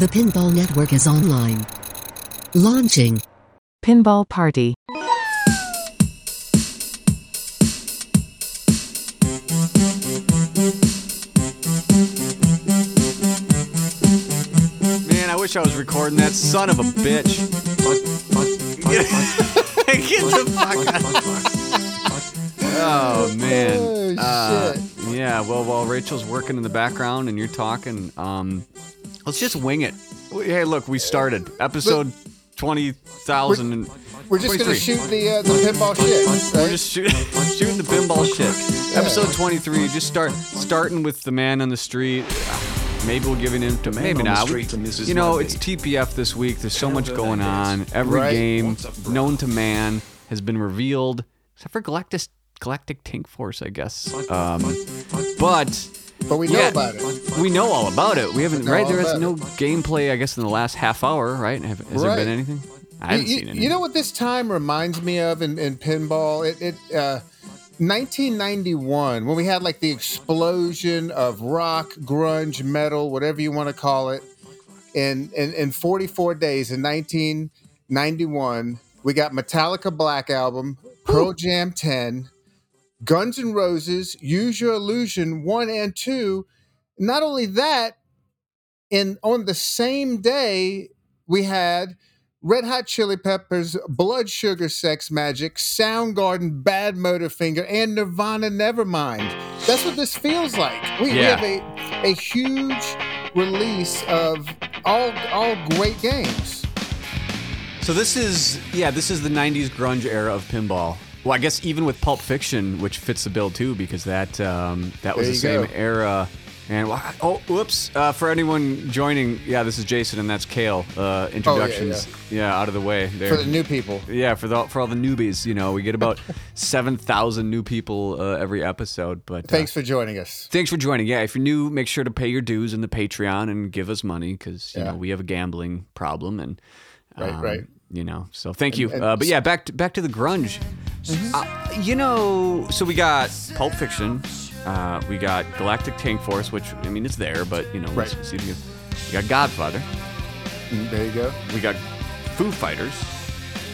The Pinball Network is online. Launching. Pinball Party. Man, I wish I was recording that son of a bitch. Get the fuck out. Oh man. Oh, Uh, shit. yeah. Well, while Rachel's working in the background and you're talking, um, let's just wing it. Hey, look, we started episode twenty thousand and. We're just gonna 23. shoot the uh, the pinball shit. We're right? just shoot, shooting the pinball shit. Episode 23. Just start starting with the man on the street. Maybe we'll give it into maybe on the not. street to Mrs. You know, Monday. it's TPF this week. There's so much going on. Every Right. game known to man has been revealed, except for Galactus, Galactic Tank Force, I guess. Um, but but we know yeah, about it. we know all about it. We haven't know right. There is no gameplay, I guess, in the last half hour. Right? Have, has there been anything? I haven't you, seen anything. you know what this time reminds me of in, in pinball? It, it uh, 1991 when we had like the explosion of rock, grunge, metal, whatever you want to call it. In, in in 44 days in 1991, we got Metallica Black Album, Pearl Jam 10, Guns N' Roses, Use Your Illusion 1 and 2. Not only that, in on the same day we had Red Hot Chili Peppers, Blood Sugar Sex Magik, Soundgarden, Bad Motorfinger, and Nirvana Nevermind. That's what this feels like. We, we have a, a huge release of all all great games. So this is yeah, this is the '90s grunge era of pinball. Well, I guess even with Pulp Fiction, which fits the bill too, because that um, that was the same go. era. And oh, whoops! Uh, for anyone joining, yeah, this is Jason and that's Cale. Uh, introductions, yeah, out of the way there. For the new people. yeah, for the for all the newbies, you know, we get about seven thousand new people uh, every episode. But uh, Thanks for joining us. Thanks for joining. Yeah, if you're new, make sure to pay your dues in the Patreon and give us money because you Yeah. know we have a gambling problem and Right, um, right. You know, so thank you. uh, but yeah, back to, back to the grunge. Uh, you know, so we got Pulp Fiction, uh, we got Galactic Tank Force, which I mean it's there, but you know, let's Right. see we, got Godfather, Mm, There you go. we got Foo Fighters.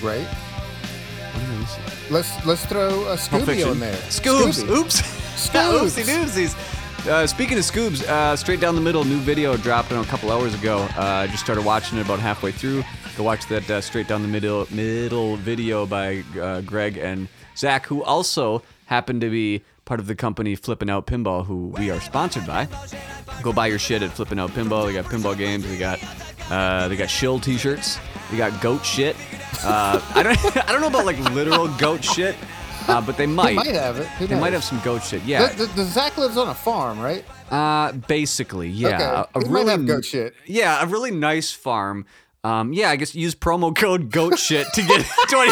Right. What is this? Let's let's throw a Scooby on there. Scoobs. Scooby. Oops. Scoobs. Oopsie doopsies. Uh, speaking of Scoobs, uh, straight down the middle, new video dropped a couple hours ago. Uh, I just started watching it about halfway through. Go watch that uh, straight down the middle middle video by uh, Greg and Zach, who also happen to be part of the company Flipping Out Pinball, who we are sponsored by. Go buy your shit at Flipping Out Pinball. They got pinball games. They got uh, they got shill T-shirts. They got goat shit. Uh, I don't I don't know about like literal goat shit, uh, but they might. He might have it. Who They might have some goat shit. Yeah. The, the, the Zach lives on a farm, right? Uh, basically, yeah. okay. he might have goat shit. Yeah, a really nice farm. Um, yeah, I guess use promo code goat shit to get 20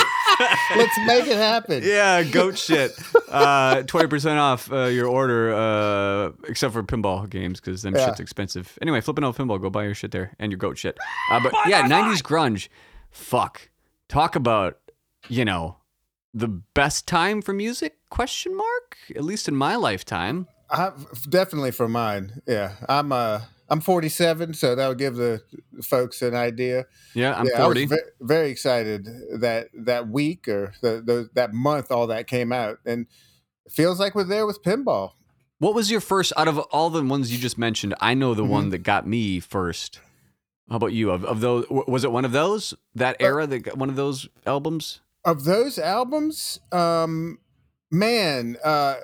Let's make it happen. Yeah, goat shit. Uh, 20% off uh, your order uh, except for pinball games cuz them Yeah. shit's expensive. Anyway, flipping out pinball, go buy your shit there and your goat shit. Uh, but yeah, 90s grunge. Fuck. Talk about, you know, the best time for music? Question mark? At least in my lifetime. I, definitely for mine. Yeah, I'm uh I'm 47, so that would give the folks an idea. Yeah, I'm yeah, 40. I was ve- very excited that that week or the, the that month all that came out, and it feels like we're there with pinball. What was your first out of all the ones you just mentioned? I know the Mm-hmm. one that got me first. How about you? Of, of those, was it one of those that era that got one of those albums? Of those albums, um, man, uh,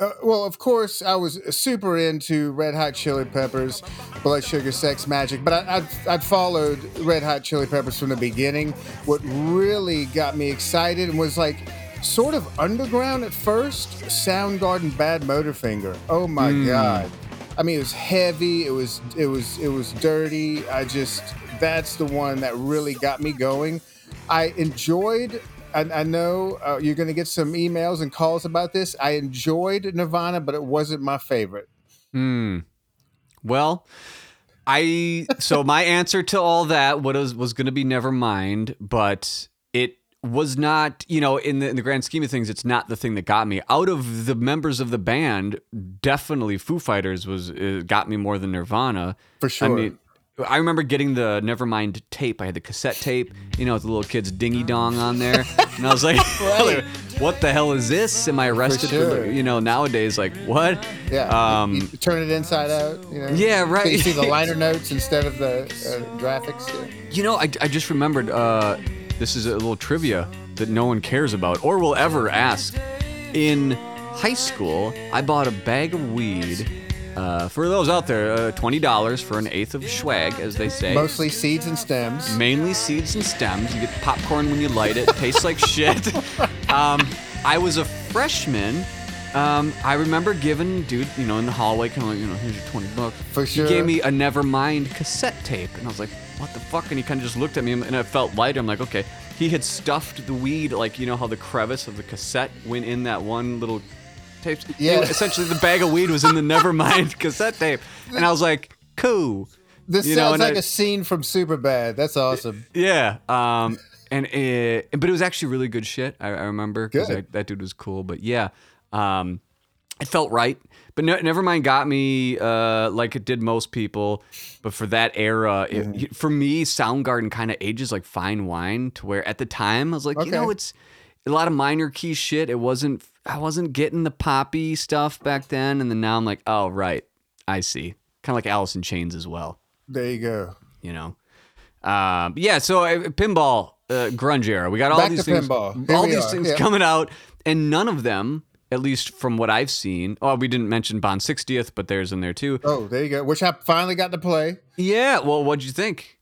uh, well, of course, I was super into Red Hot Chili Peppers, Blood Sugar Sex Magik, but I, I'd, I'd followed Red Hot Chili Peppers from the beginning. What really got me excited and was like sort of underground at first Soundgarden Bad Motorfinger. Oh my God. I mean, it was heavy. It was it was it was dirty. I just that's the one that really got me going. I enjoyed. I, I know uh, you're going to get some emails and calls about this. I enjoyed Nirvana, but it wasn't my favorite. Hmm. Well, I so my answer to all that was was going to be never mind, but it was not. You know, in the in the grand scheme of things, it's not the thing that got me. Out of the members of the band, definitely Foo Fighters was uh, got me more than Nirvana. For sure. I mean, I remember getting the Nevermind tape. I had the cassette tape, you know, with the little kid's dingy dong on there, and I was like, Right. "What the hell is this? Am I arrested?" For sure. the, you know, nowadays, like what? Yeah. Um, you, you turn it inside out. You know. Yeah, right. So you see the liner notes instead of the uh, graphics. Yeah. You know, I, I just remembered. Uh, this is a little trivia that no one cares about or will ever ask. In high school, I bought a bag of weed. Uh, for those out there, uh, twenty dollars for an eighth of swag, as they say. Mostly seeds and stems. mainly seeds and stems. You get popcorn when you light it. Tastes like shit. Um, I was a freshman. Um, I remember giving dude, you know, in the hallway, kind of like, you know, here's your twenty bucks. For sure. He gave me a Nevermind cassette tape, and I was like, what the fuck? And he kind of just looked at me, and I felt lighter. I'm like, okay. He had stuffed the weed, like you know how the crevice of the cassette went in that one little tape. Yeah. Essentially, the bag of weed was in the Nevermind cassette tape, and I was like, cool. This You sounds and like I- a scene from Superbad. That's awesome. Yeah. Um, and it, but it was actually really good shit. I, I remember because that dude was cool. But yeah, um, it felt right. But ne- never mind, got me uh, like it did most people. But for that era, it, Mm-hmm. for me, Soundgarden kind of ages like fine wine. To where at the time I was like, you know, it's a lot of minor key shit. It wasn't. I wasn't getting the poppy stuff back then, and then now I'm like, oh right, I see. Kind of like Alice in Chains as well There you go. you know. Um, yeah, so uh, pinball, uh, grunge era. We got all Back these things, pinball. All these are, things yeah. coming out, and none of them, at least from what I've seen. Oh, we didn't mention Bond 60th, but there's in there too. Oh, there you go. Which I finally got to play. Yeah. Well, what'd you think?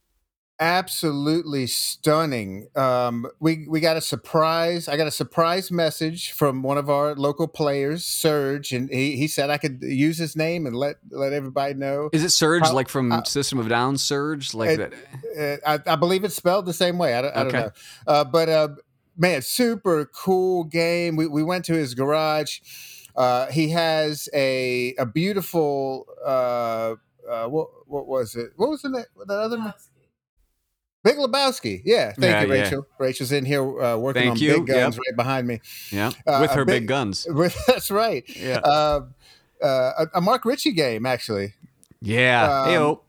Absolutely stunning. Um, we we got a surprise. I got a surprise message from one of our local players, Serge, and he, he said I could use his name and let let everybody know. Is it Surge Uh, like from uh, System of Down? Surge like it- that? Uh, I, I believe it's spelled the same way. I don't, I don't Okay. know, uh, but uh, man, super cool game. We we went to his garage. Uh, he has a a beautiful. Uh, uh, what what was it? What was the name? That other name? Big Lebowski. Yeah, thank Yeah, you, yeah. Rachel. Rachel's in here uh, working Thank on you. big guns Yep. right behind me. Yeah, uh, with her big, big- guns. That's right. Yeah, Uh, uh, a, a Mark Ritchie game, actually. yeah. um, Heyo.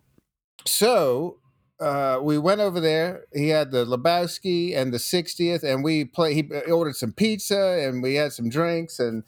So uh, we went over there. He had the Lebowski and the 60th, and we play. He ordered some pizza, and we had some drinks, and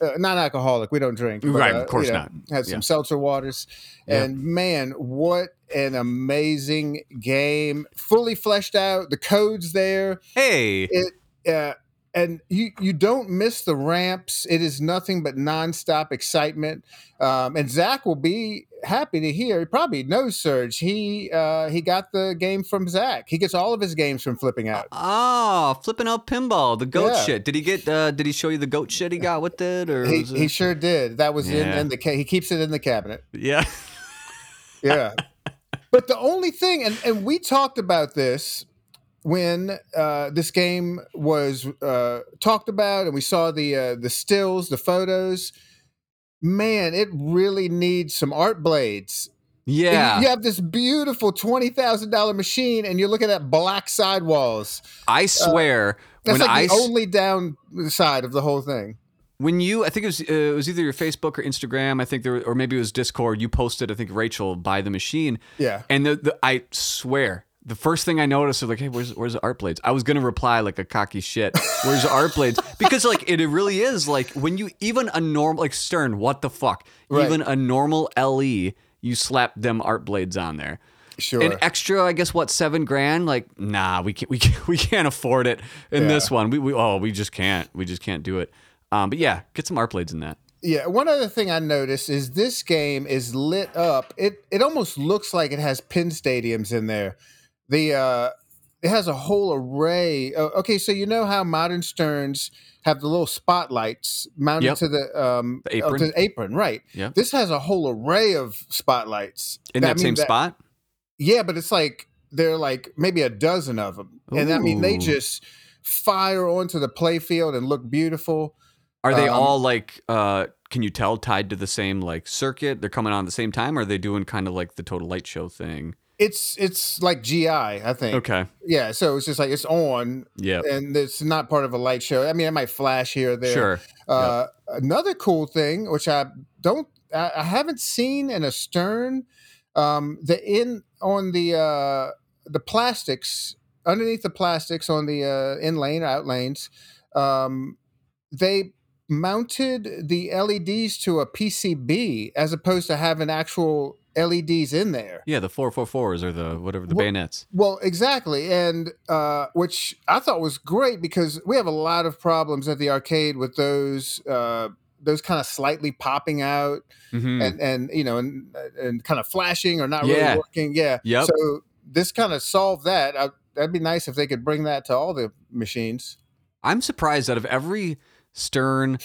uh, uh, non-alcoholic. We don't drink, but, Right, uh, of course you know, not. Had some Yeah. seltzer waters, Yeah. and man, what an amazing game! Fully fleshed out. The codes there Hey. it uh, and you you don't miss the ramps. It is nothing but nonstop excitement. Um, and Zach will be happy to hear. He probably knows Serge. He uh, he got the game from Zach. He gets all of his games from flipping out. Oh, flipping out pinball, the goat Yeah. shit. Did he get? Uh, did he show you the goat shit he got with it, or He, it- he sure did. That was in, in the ca- he keeps it in the cabinet. yeah. Yeah. but the only thing, and, and we talked about this when uh, this game was uh, talked about, and we saw the uh, the stills, the photos. Man, it really needs some art blades. Yeah. You have this beautiful twenty thousand dollar machine, and you're looking at black sidewalls. I swear, That's when like I the only down side of the whole thing. when you, I think it was uh, it was either your Facebook or Instagram. I think there, or maybe it was Discord. You posted, I think Rachel by the machine, Yeah. and the, the I swear. The first thing I noticed was like, "Hey, where's where's the art blades?" I was gonna reply like a cocky shit. Where's the art blades? Because like it, really is like when you even a normal like Stern, what the fuck? Right. Even a normal LE, you slap them art blades on there. Sure. An extra, I guess, what seven grand? Like, nah, we can't, we can't, we can't afford it in Yeah. this one. We, we, oh, we just can't, we just can't do it. Um, but yeah, get some art blades in that. Yeah, one other thing I noticed is this game is lit up. It it almost looks like it has pin stadiums in there. The uh it has a whole array. Uh, okay, so you know how modern Sterns have the little spotlights mounted Yep. to the um The apron. to the apron, right? Yep. This has a whole array of spotlights In that mean, same spot. Yeah, but it's like they're like maybe a dozen of them, and I mean they just fire onto the play field and look beautiful. Are they um, all like, uh, can you tell tied to the same like circuit? They're coming on at the same time, or are they doing kind of like the total light show thing? It's it's like GI, I think. Okay. Yeah, so it's just like it's on, Yeah. and it's not part of a light show. I mean, it might flash here or there. Sure. Uh, Another cool thing, which I don't, I, I haven't seen in a Stern, Um, the in on the uh, the plastics underneath the plastics on the uh, in lane out lanes, um, they mounted the LEDs to a PCB as opposed to having actual LEDs in there. Yeah, the 444s or the whatever the Well- bayonets. Well, exactly, and uh, which I thought was great because we have a lot of problems at the arcade with those uh, those kind of slightly popping out hmm and and you know and and kind of flashing or not Yeah. really working. Yeah. Yep. So this kind of solved that. I, that'd be nice if they could bring that to all the machines. I'm surprised out of every Stern,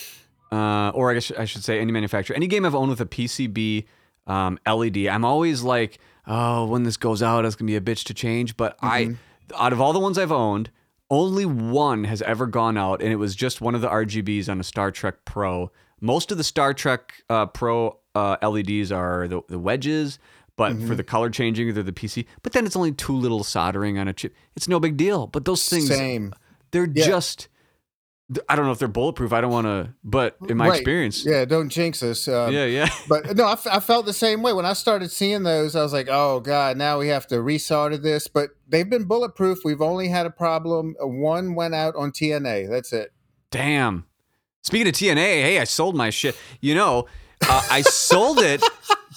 uh, or I guess I should say any manufacturer, any game I've owned with a PCB um, LED, I'm always like, oh, when this goes out, it's gonna be a bitch to change. But I, out of all the ones I've owned, only one has ever gone out, and it was just one of the RGBs on a Star Trek Pro. Most of the Star Trek uh, Pro uh, LEDs are the, the wedges, but for the color changing, they're the PC. But then it's only two little soldering on a chip. It's no big deal. But those things, Same. they're Yeah. just I don't know if they're bulletproof. I don't want to, but in my Right. experience, Yeah. Don't jinx us. Um, yeah, yeah. But no, I, f- I felt the same way when I started seeing those. I was like, "Oh God, now we have to resolder this." But they've been bulletproof. We've only had a problem. Uh, One went out on TNA. That's it. Damn. Speaking of TNA, hey, I sold my shit. You know, uh, I sold it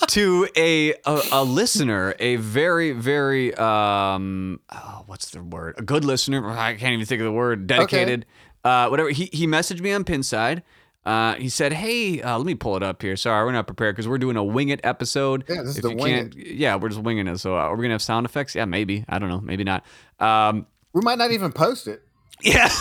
to a, a a listener, a very very um, oh, what's the word? A good listener. I can't even think of the word. Dedicated. Uh, whatever. He he messaged me on Pinside. Uh, he said, "Hey, uh, let me pull it up here. Sorry, we're not prepared because we're doing a wing it episode. Yeah, this is If the you wing can't- Yeah, we're just winging it. So uh, are we gonna have sound effects? Yeah, maybe. I don't know. Maybe not. Um, We might not even post it. yeah.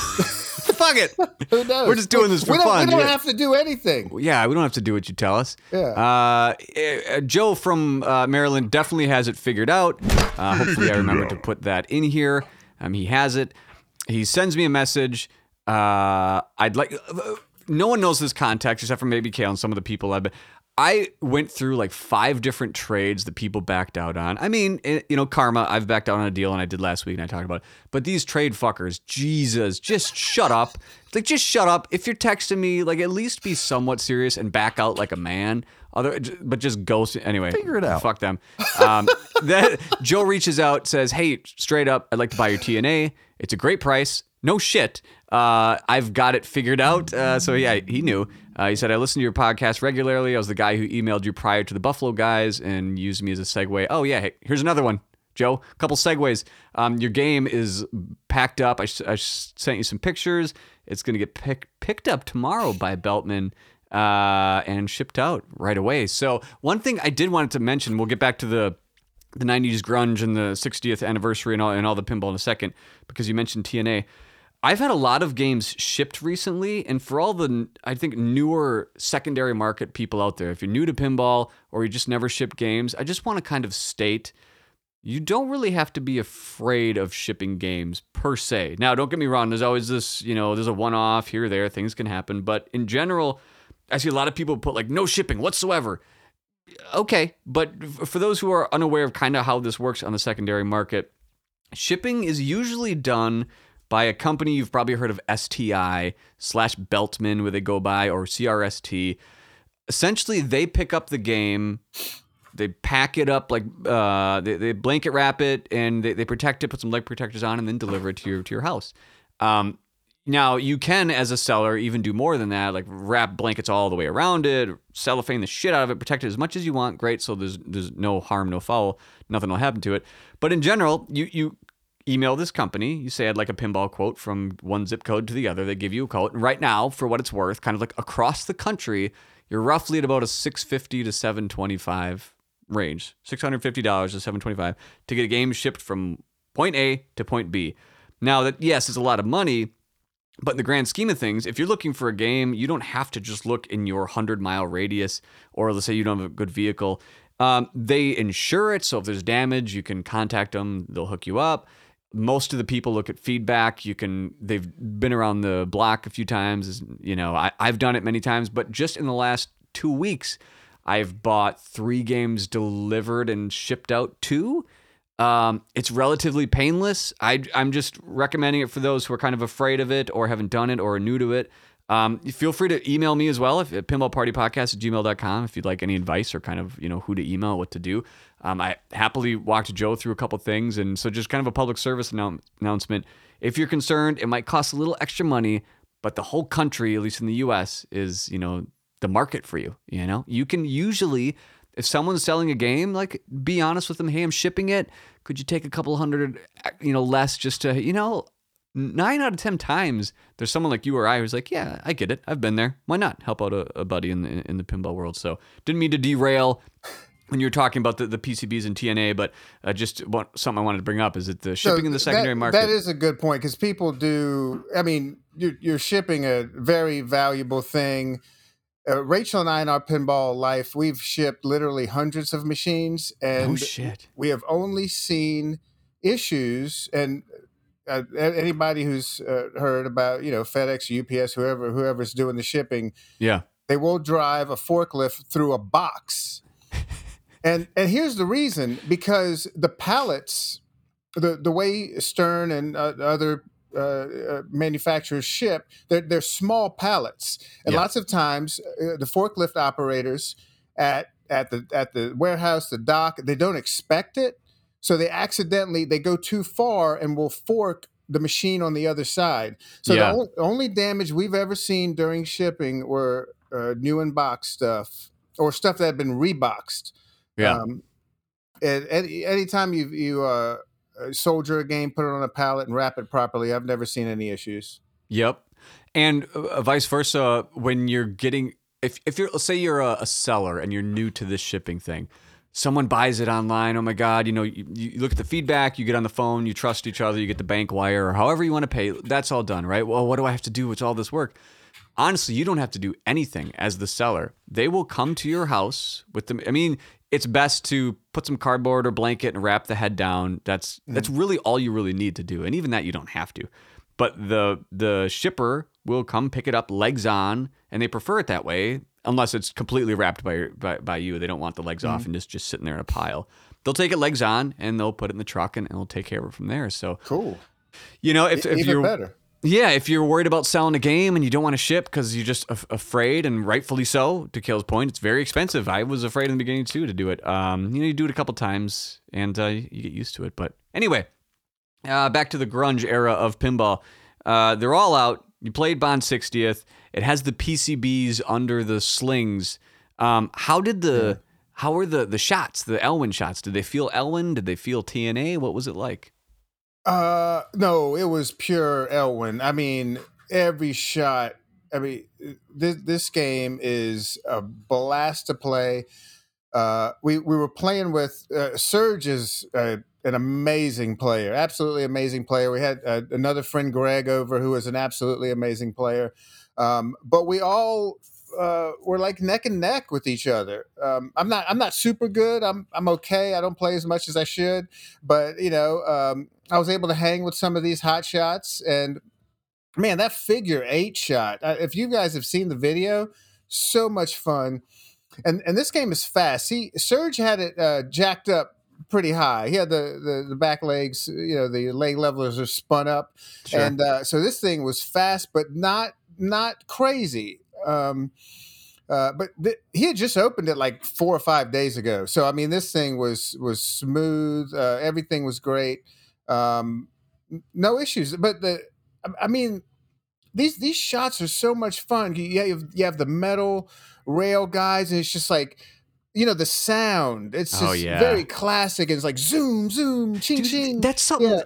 Fuck it. Who knows? We're just doing this for we don't, fun, We don't yeah. have to do anything. Yeah, we don't have to do what you tell us. Yeah. Uh, eh, Joe from uh, Maryland definitely has it figured out. Uh, hopefully, I remember to put that in here. Um, he has it. He sends me a message. Uh, I'd like. No one knows this context except for maybe Cale and some of the people I've been. I went through like five different trades that people backed out on. I mean, eh, you know, karma. I've backed out on a deal, and I did last week, and I talked about it. But these trade fuckers, Jesus, just shut up. Like, just shut up. If you're texting me, like, at least be somewhat serious and back out like a man. Other, but just ghost. Anyway, figure it out. Fuck them. Um, that Joe reaches out, says, "Hey, straight up, I'd like to buy your TNA. It's a great price. No shit. Uh, I've got it figured out. Uh, so yeah, he knew. Uh, he said, I listen to your podcast regularly. I was the guy who emailed you prior to the Buffalo guys and used me as a segue. Oh, yeah, hey, here's another one, Joe. A couple segues. Um, your game is packed up. I, I sent you some pictures. It's going to get pick, picked up tomorrow by Beltmann uh, and shipped out right away. So, one thing I did want to mention, we'll get back to the the 90s grunge and the 60th anniversary and all, and all the pinball in a second because you mentioned TNA. I've had a lot of games shipped recently, and for all the, I think, newer secondary market people out there, if you're new to pinball or you just never shipped games, I just want to kind of state you don't really have to be afraid of shipping games per se. Now, don't get me wrong, there's always this, you know, there's a one off here or there, things can happen, but in general, I see a lot of people put like no shipping whatsoever okay, but for those who are unaware of kind of how this works on the secondary market, shipping is usually done by a company you've probably heard of STI slash Beltmann, where they go by, or CRST. Essentially, they pick up the game, they pack it up like uh, they, they blanket wrap it, and they, they protect it, put some leg protectors on, and then deliver it to your to your house. Um, now you can, as a seller, even do more than that, like wrap blankets all the way around it, cellophane the shit out of it, protect it as much as you want. Great, so there's there's no harm, no foul, nothing will happen to it. But in general, you you email this company, you say I'd like a pinball quote from one zip code to the other. They give you a quote, and right now, for what it's worth, kind of like across the country, you're roughly at about a six fifty to seven twenty five range, six hundred fifty dollars to seven twenty five to get a game shipped from point A to point B. Now that yes, it's a lot of money. But in the grand scheme of things, if you're looking for a game, you don't have to just look in your 100 mile radius, or let's say you don't have a good vehicle. Um, they insure it, so if there's damage, you can contact them. They'll hook you up. Most of the people look at feedback. You can. They've been around the block a few times. You know, I, I've done it many times, but just in the last two weeks, I've bought three games delivered and shipped out two. Um, it's relatively painless. I, I'm just recommending it for those who are kind of afraid of it or haven't done it or are new to it. Um, feel free to email me as well if at pinballpartypodcast at gmail.com if you'd like any advice or kind of, you know, who to email, what to do. Um, I happily walked Joe through a couple things. And so just kind of a public service annou- announcement. If you're concerned, it might cost a little extra money, but the whole country, at least in the US, is, you know, the market for you. You know, you can usually, if someone's selling a game, like be honest with them. Hey, I'm shipping it. Could you take a couple hundred, you know, less just to, you know, nine out of ten times there's someone like you or I who's like, yeah, I get it. I've been there. Why not help out a, a buddy in the in the pinball world? So didn't mean to derail when you were talking about the, the PCBs and TNA, but uh, just what, something I wanted to bring up is that the So shipping in the secondary that, market. That is a good point because people do. I mean, you're, you're shipping a very valuable thing. Uh, Rachel and I, in our pinball life, we've shipped literally hundreds of machines, and oh we have only seen issues. And uh, anybody who's uh, heard about, you know, FedEx, UPS, whoever, whoever's doing the shipping, Yeah, they will drive a forklift through a box. and and here's the reason because the pallets the the way Stern and uh, other uh, uh, manufacturers ship they're, they're small pallets and Yeah. lots of times uh, the forklift operators at at the at the warehouse the dock they don't expect it so they accidentally they go too far and will fork the machine on the other side so Yeah. the o- only damage we've ever seen during shipping were uh, new in box stuff or stuff that had been reboxed yeah. um, and any anytime you you uh, uh, soldier a game, put it on a pallet and wrap it properly, I've never seen any issues. Yep. And uh, vice versa, when you're getting, if, if you're, say you're a, a seller and you're new to this shipping thing, someone buys it online. Oh my God, you know, you, you look at the feedback, you get on the phone, you trust each other, you get the bank wire or however you want to pay. That's all done, right? Well, what do I have to do? with all this work. Honestly, you don't have to do anything as the seller. They will come to your house with them. I mean, it's best to put some cardboard or blanket and wrap the head down. That's mm-hmm. that's really all you really need to do. And even that you don't have to. But the the shipper will come pick it up legs on, and they prefer it that way unless it's completely wrapped by by, by you. They don't want the legs off and just just sitting there in a pile. They'll take it legs on and they'll put it in the truck and, and they'll take care of it from there. So Cool. you know if, if you're better. yeah, if you're worried about selling a game and you don't want to ship because you're just af- afraid, and rightfully so, to Cale's point, it's very expensive. I was afraid in the beginning too to do it. Um, you know, you do it a couple times and uh, you get used to it. But anyway, uh, back to the grunge era of pinball. Uh, they're all out. You played Bond 60th. It has the PCBs under the slings. Um, how did the how were the the shots, the Elwin shots? Did they feel Elwin? Did they feel TNA? What was it like? Uh, no, it was pure Elwin. I mean, every shot. I mean, this this game is a blast to play. Uh, we we were playing with uh, Serge is uh, an amazing player, absolutely amazing player. We had uh, another friend Greg over who was an absolutely amazing player, um, but we all uh, were like neck and neck with each other. Um, I'm not I'm not super good. I'm I'm okay. I don't play as much as I should, but you know, um, I was able to hang with some of these hot shots and. Man, that figure eight shot. uh, If you guys have seen the video, so much fun and and this game is fast. See, Surge had it uh, jacked up pretty high. He had the, the the back legs, you know, the leg levelers are spun up, Sure. and uh, so this thing was fast, but not not crazy. Um, uh, but th- he had just opened it like four or five days ago. So I mean, this thing was was smooth. Uh, everything was great. Um, no issues. But the I- I mean, these these shots are so much fun. You, you have you have the metal rail guys, and it's just like. You know the sound; it's just Oh, yeah. very classic. It's like zoom, zoom, ching, Dude, ching. That's something. Yeah.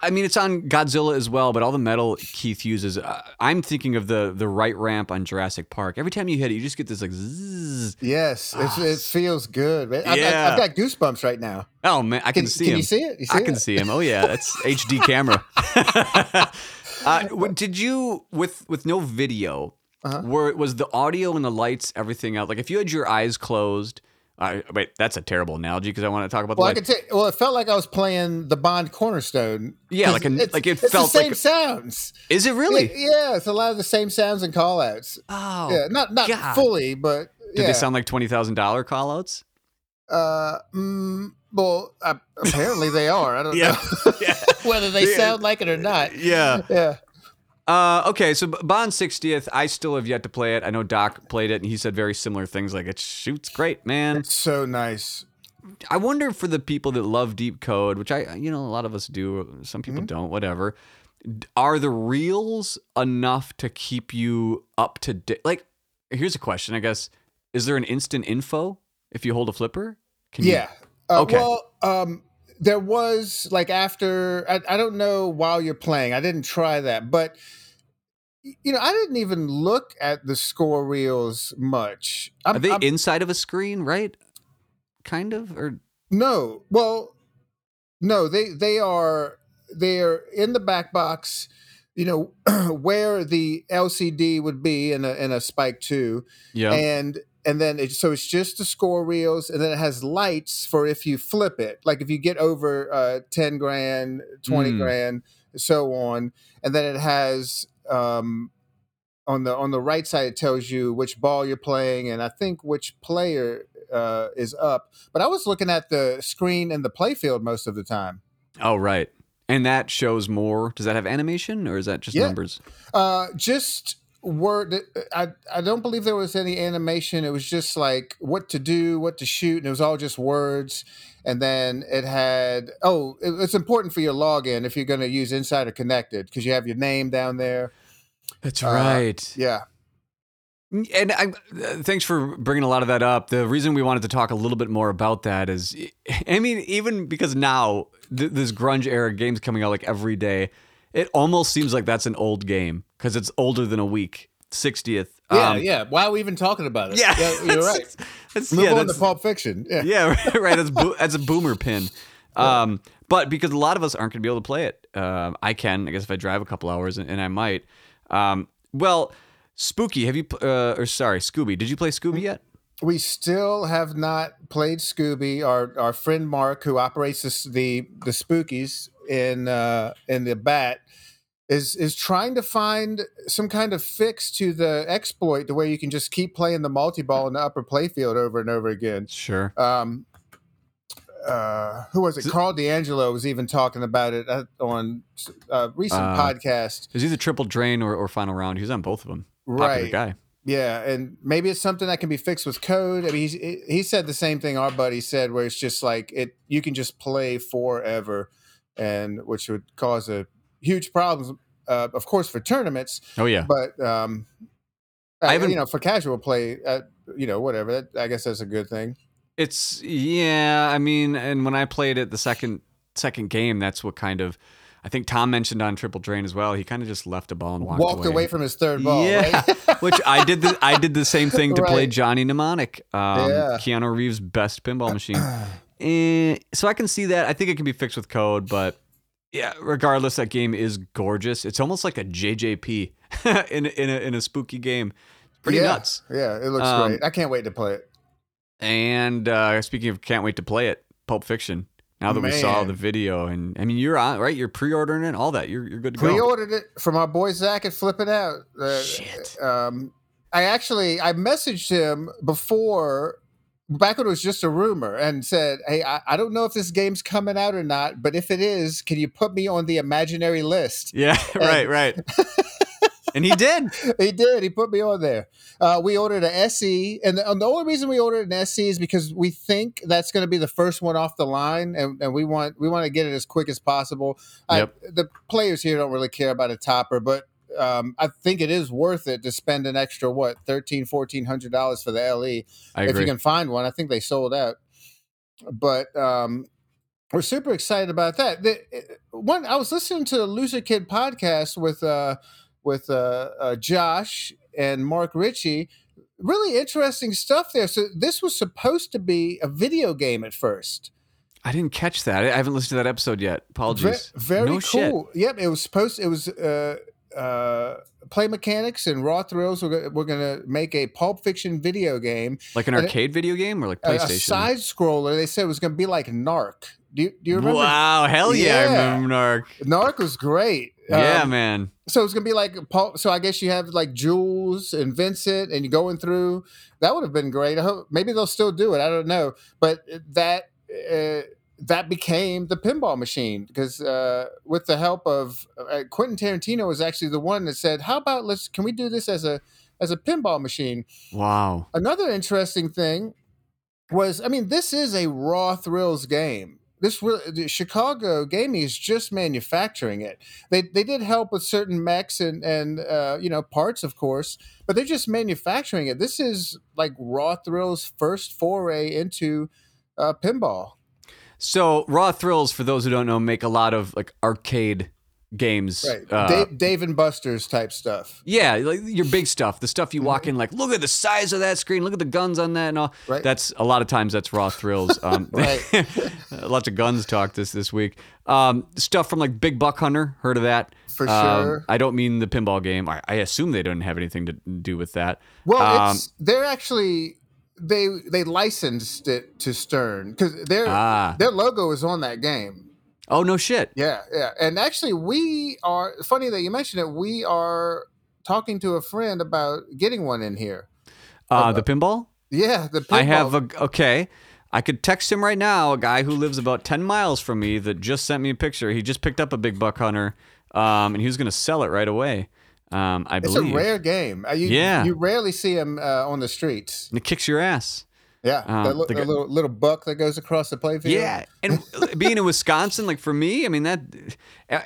I mean, it's on Godzilla as well, but all the metal Keith uses. Uh, I'm thinking of the the right ramp on Jurassic Park. Every time you hit it, you just get this like zzz. Yes, it's, it feels good. I've, Ah, Yeah. I've got goosebumps right now. Oh man, I can, Can, see can him. you see it? You see I can it? see him. Oh yeah, that's HD camera. uh, did you with with no video? Uh-huh. Were was the audio and the lights everything out? Like if you had your eyes closed. Uh, wait, that's a terrible analogy because I want to talk about the Well, I could take. Well, it felt like I was playing the Bond Cornerstone. Yeah, like a- it's, like it it's felt the same like- sounds. Is it really? Yeah, it's a lot of the same sounds and call outs. Oh, yeah, not not God. fully, but Did they sound like twenty thousand dollar call outs? Uh, mm, well, uh, apparently they are. I don't Yeah. know Yeah. whether they Yeah. sound like it or not. Yeah. Yeah. Uh, okay, so Bond 60th, I still have yet to play it. I know Doc played it, and he said very similar things, like it shoots great, man. It's So nice. I wonder for the people that love Deep Code, which I, you know, a lot of us do. Some people don't. Whatever. Are the reels enough to keep you up to date? Like, here's a question. I guess: Is there an instant info if you hold a flipper? Can you- Yeah. Uh, Okay. Well, um, there was like after I, I don't know while you're playing. I didn't try that, but you know, I didn't even look at the score reels much. I'm, Are they I'm- inside of a screen, right? Kind of, or no. Well, no. They they are they are in the back box. You know where the LCD would be in a in a Spike Two. yeah. and and then it, so it's just the score reels and then it has lights for if you flip it like if you get over uh, 10 grand 20 Mm. grand so on and then it has um, on the on the right side it tells you which ball you're playing and i think which player uh, is up but i was looking at the screen in the playfield most of the time oh, right. And that shows more. Does that have animation, or is that just Yeah. numbers? Uh, just word. I I don't believe there was any animation. It was just like what to do, what to shoot, and it was all just words. And then it had oh, it- it's important for your login if you're going to use Insider Connected because you have your name down there. That's Uh, right. Yeah, And I, uh, thanks for bringing a lot of that up. The reason we wanted to talk a little bit more about that is, I mean, even because now th- this grunge era games coming out like every day, it almost seems like that's an old game because it's older than a week. 60th. yeah, Um, yeah. Why are we even talking about it? Yeah, you're right. That's, Move yeah, on to Pulp Fiction. Yeah, yeah, right, right. That's bo- that's a boomer pin. Um, but because a lot of us aren't going to be able to play it, um, I can. I guess if I drive a couple hours, and, and I might. Um, well, Spooky, have you? Uh, or sorry, Scooby, did you play Scooby yet? we still have not played Scooby. Our our friend Mark, who operates the the Spookies in uh, in the Bat, is is trying to find some kind of fix to the exploit, the way you can just keep playing the multi ball in the upper playfield over and over again. Sure. Um, uh, who was it? So- Karl DeAngelo was even talking about it on a recent Uh, podcast. Is either Triple Drain or, or Final Round? He's on both of them. Popular Right. guy. Yeah, and maybe it's something that can be fixed with code. I mean, he he said the same thing our buddy said, where it's just like it you can just play forever, and which would cause a huge problems, uh, of course, for tournaments, Oh yeah. but um, I haven't- you know, for casual play, uh, you know, whatever. That, I guess that's a good thing. It's yeah. I mean, and when I played it the second second game, that's what kind of. I think Tom mentioned on Triple Drain as well. He kind of just left a ball and walked, Walked away. from his third ball. yeah, right? which I did. The, I did the same thing to play Johnny Mnemonic, um, Yeah. Keanu Reeves' best pinball machine. Eh, so I can see that. I think it can be fixed with code, but yeah, regardless, that game is gorgeous. It's almost like a JJP in a, in a in a spooky game. Pretty yeah. nuts. Yeah, it looks Um, great. I can't wait to play it. And uh, speaking of, can't wait to play it. Pulp Fiction. Now that we saw the video, and I mean, you're on right. You're pre-ordering it, all that. You're you're good to go. Pre-ordered it from our boy Zach at Flip It Out. Uh, Shit. Um, I actually I messaged him before, back when it was just a rumor, and said, "Hey, I, I don't know if this game's coming out or not, but if it is, can you put me on the imaginary list?" Yeah, right, right. and he did. he did. He put me on there. Uh, we ordered an SE, and the, and the only reason we ordered an SE is because we think that's going to be the first one off the line, and, and we want we want to get it as quick as possible. Yep. I, the players here don't really care about a topper, but um, I think it is worth it to spend an extra what thirteen, fourteen hundred dollars for the LE I if you can find one. I think they sold out, but um, we're super excited about that. The, one, I was listening to the Loser Kid podcast with uh, with uh, uh, Josh and Mark Ritchie. Really interesting stuff there. So this was supposed to be a video game at first. I didn't catch that. I haven't listened to that episode yet. Apologies. very no Shit. cool. Yep, it was supposed. It was uh, uh, Play Mechanix and Raw Thrills. We're, go- we're going to make a Pulp Fiction video game. Like an And it- arcade video game or like A, a PlayStation? side scroller. They said it was going to be like Narc. Do you, do you remember? Wow, hell yeah, I remember Narc. Narc was great. Yeah, Um, man. So it's gonna be like Paul. So I guess you have like Jules and Vincent, and you're going through. That would have been great. I hope maybe they'll still do it. I don't know, but that uh, that became the pinball machine because uh, with the help of uh, Quentin Tarantino was actually the one that said, "How about let's can we do this as a as a pinball machine?" Wow. Another interesting thing was, I mean, this is a raw thrills game. This Chicago Gaming is just manufacturing it. They they did help with certain mechs and and uh, you know parts, of course, but they're just manufacturing it. This is like Raw Thrills' first foray into uh, pinball. So Raw Thrills, for those who don't know, make a lot of like arcade games. Right. Uh, Dave, Dave and Buster's type stuff. Yeah, like your big stuff, the stuff you walk in, like, look at the size of that screen, look at the guns on that, and all. Right. That's a lot of times that's raw thrills. Um, Right. lots of guns talk this this week. Um, stuff from like Big Buck Hunter, heard of that? For Um, sure. I don't mean the pinball game. I, I assume they don't have anything to do with that. Well, Um, it's they're actually they they licensed it to Stern because their Ah. their logo is on that game. Oh no shit. Yeah, yeah. And actually, we are funny that you mentioned it. We are talking to a friend about getting one in here. Uh, the pinball. Yeah, the pinball. I have a okay. I could text him right now, a guy who lives about ten miles from me that just sent me a picture. He just picked up a big buck hunter, um, and he was going to sell it right away. Um, I It's believe. a rare game. Uh, You, Yeah. you rarely see them uh, on the streets. and it kicks your ass. Yeah, Um, li- the the little, little buck that goes across the playfield. Yeah, and being in Wisconsin, like for me, I mean that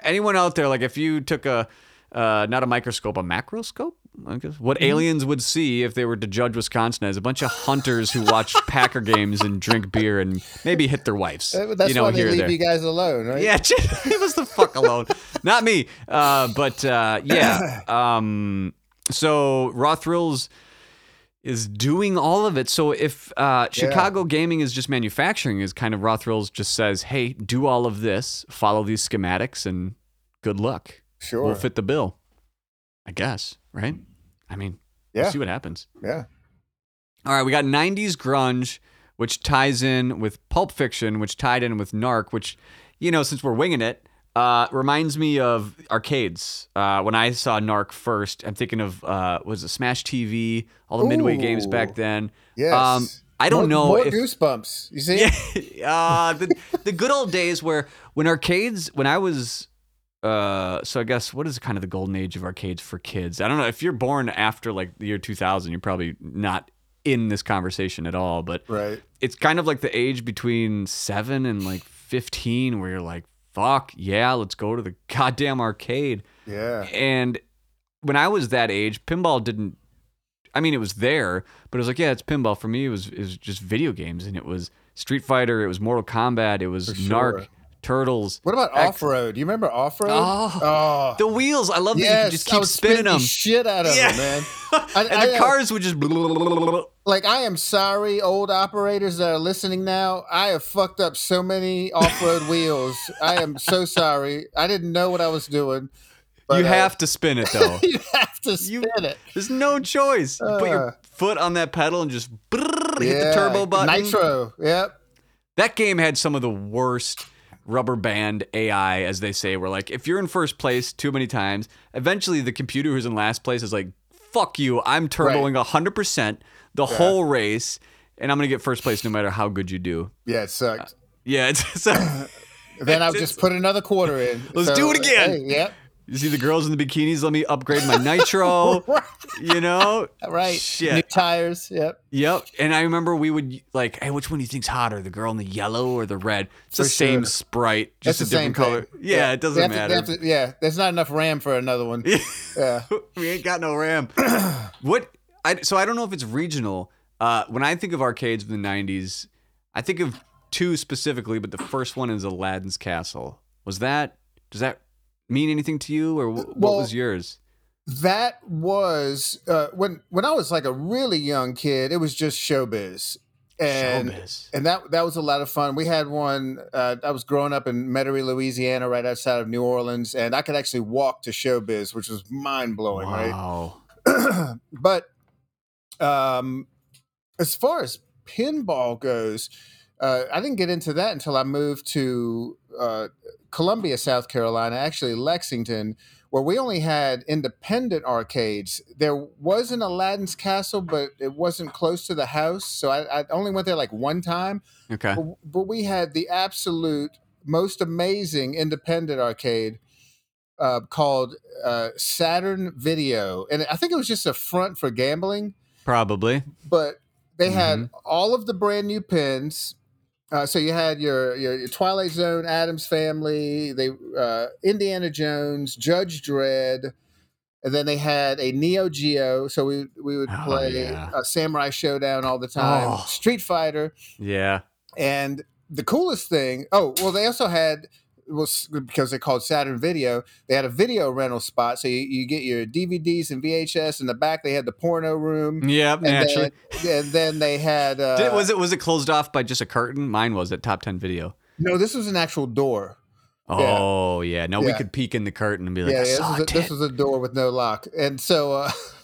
anyone out there, like if you took a uh, not a microscope, a macroscope, I guess, what Mm-hmm. aliens would see if they were to judge Wisconsin as a bunch of hunters who watch Packer games and drink beer and maybe hit their wives. Uh, That's you know, why they here or leave there. you guys alone, right? Yeah, it was the fuck alone, not me. Uh, but uh, yeah, um, so Raw Thrills is doing all of it. So if uh, Chicago Gaming is just manufacturing, is kind of Raw Thrills just says, "Hey, do all of this, follow these schematics, and good luck. Sure. We'll fit the bill." I guess, right? I mean, we'll Yeah. see what happens. Yeah. All right, we got 90s grunge, which ties in with Pulp Fiction, which tied in with Narc, which, you know, since we're winging it, uh, reminds me of arcades. Uh, when I saw Narc first, I'm thinking of, uh, was it Smash TV, all the Midway games back then. Yes. Um, I don't More- know More if- goosebumps. You see? Yeah, uh, the, the good old days where when arcades, when I was, uh, so I guess what is kind of the golden age of arcades for kids? I don't know if you're born after like the year 2000, you're probably not in this conversation at all, but Right. it's kind of like the age between seven and like 15 where you're like, fuck yeah, let's go to the goddamn arcade. Yeah. And when I was that age, pinball didn't. I mean, it was there, but it was like, yeah, it's pinball. For me, it was it was just video games, and it was Street Fighter, it was Mortal Kombat, it was For Narc, sure. Turtles. What about off road? Do you remember off road? Oh, oh. the wheels! I love that you yes, could just I keep spinning spin the them. shit out of Yeah. them, man. I- and I the cars would just. Like I am sorry, old operators that are listening now. I have fucked up so many off-road wheels. I am so sorry. I didn't know what I was doing. But, you uh, have to spin it though. you have to You- spin it. There's no choice. You put Uh. your foot on that pedal and just brrr, hit the turbo button. Nitro. Yep. That game had some of the worst rubber band AI, as they say, where like if you're in first place too many times, eventually the computer who's in last place is like, fuck you, I'm turboing hundred percent the whole race, and I'm gonna get first place no matter how good you do. Yeah, it sucked. Yeah, it's so then I'll it's- just put another quarter in. Let's do it again. hey, yep. You see the girls in the bikinis, let me upgrade my nitro. you know? Right. Shit. New tires. Yep. Yep. And I remember we would like, hey, which one do you think's hotter, the girl in the yellow or the red? It's the For same sure. sprite, just That's a the same different color. thing. Yeah, it doesn't to- matter. to- yeah, there's not enough RAM for another one. Yeah. we ain't got no RAM. what? I, so I don't know if it's regional. Uh, when I think of arcades from the '90s, I think of two specifically, but the first one is Aladdin's Castle. Was that? Does that mean anything to you, or wh- what Well, was yours? That was uh, when when I was like a really young kid. It was just showbiz, and Showbiz. and that that was a lot of fun. We had one. Uh, I was growing up in Metairie, Louisiana, right outside of New Orleans, and I could actually walk to showbiz, which was mind blowing, right? Wow. but um, as far as pinball goes, uh, I didn't get into that until I moved to uh, Columbia, South Carolina, actually Lexington, where we only had independent arcades. There was an Aladdin's Castle, but it wasn't close to the house, so I, I only went there like one time. Okay. But, but we had the absolute most amazing independent arcade uh, called uh, Saturn Video, and I think it was just a front for gambling. Probably. But they had Mhm. all of the brand new pins. Uh, so you had your, your your Twilight Zone, Addams Family, they uh, Indiana Jones, Judge Dredd, and then they had a Neo Geo. So we we would Oh, play yeah. uh, Samurai Shodown all the time, Oh. Street Fighter, Yeah. and the coolest thing. Oh well, they also had was because they called Saturn Video. They had a video rental spot, so you, you get your DVDs and VHS. In the back, they had the porno room. Yeah. And Naturally. then, and then they had. Uh, Did, was it was it closed off by just a curtain? Mine was at Top Ten Video. No, this was an actual door. Oh yeah. No, we could peek in the curtain and be like, yeah, yeah, this, was a, this was a door with no lock, and so, uh,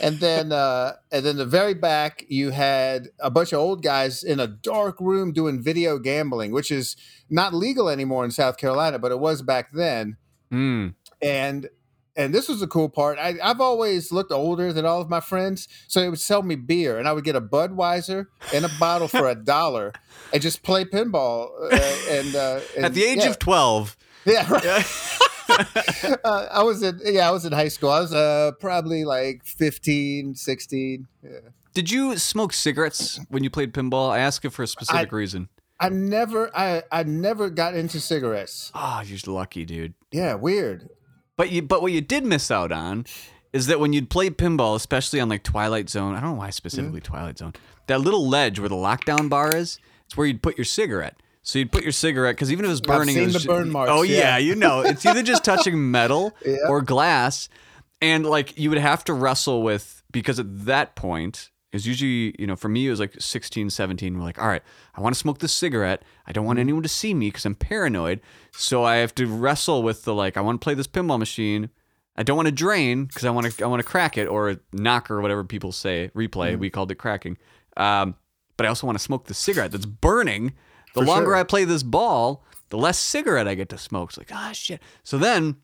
and then, uh, and then the very back, you had a bunch of old guys in a dark room doing video gambling, which is not legal anymore in South Carolina, but it was back then. Mm. And and this was the cool part. I, I've always looked older than all of my friends, so they would sell me beer, and I would get a Budweiser and a bottle for a dollar, and just play pinball. Uh, and, uh, and At the age yeah, of twelve. yeah, right. uh, I was in yeah, I was in high school. I was uh probably like 15, 16. Yeah. Did you smoke cigarettes when you played pinball? I ask you for a specific reason. I never I I never got into cigarettes. Oh, you're lucky, dude. Yeah, weird. But you, but what you did miss out on is that when you'd play pinball, especially on like Twilight Zone, I don't know why specifically Twilight Zone, that little ledge where the lockdown bar is, it's where you'd put your cigarette. So you'd put your cigarette because even if it was burning, seen it the burn marks, Oh yeah. yeah. you know, it's either just touching metal Yeah. or glass, and like you would have to wrestle with because at that point. Is usually, you know, for me, it was like 16, 17. We're like, all right, I want to smoke this cigarette. I don't want Mm-hmm. anyone to see me because I'm paranoid. So I have to wrestle with the like, I want to play this pinball machine. I don't want to drain because I want to I want to crack it or knock or whatever people say. Replay, Mm-hmm. we called it cracking. Um, but I also want to smoke the cigarette that's burning. The For longer sure. I play this ball, the less cigarette I get to smoke. It's like ah shit. So then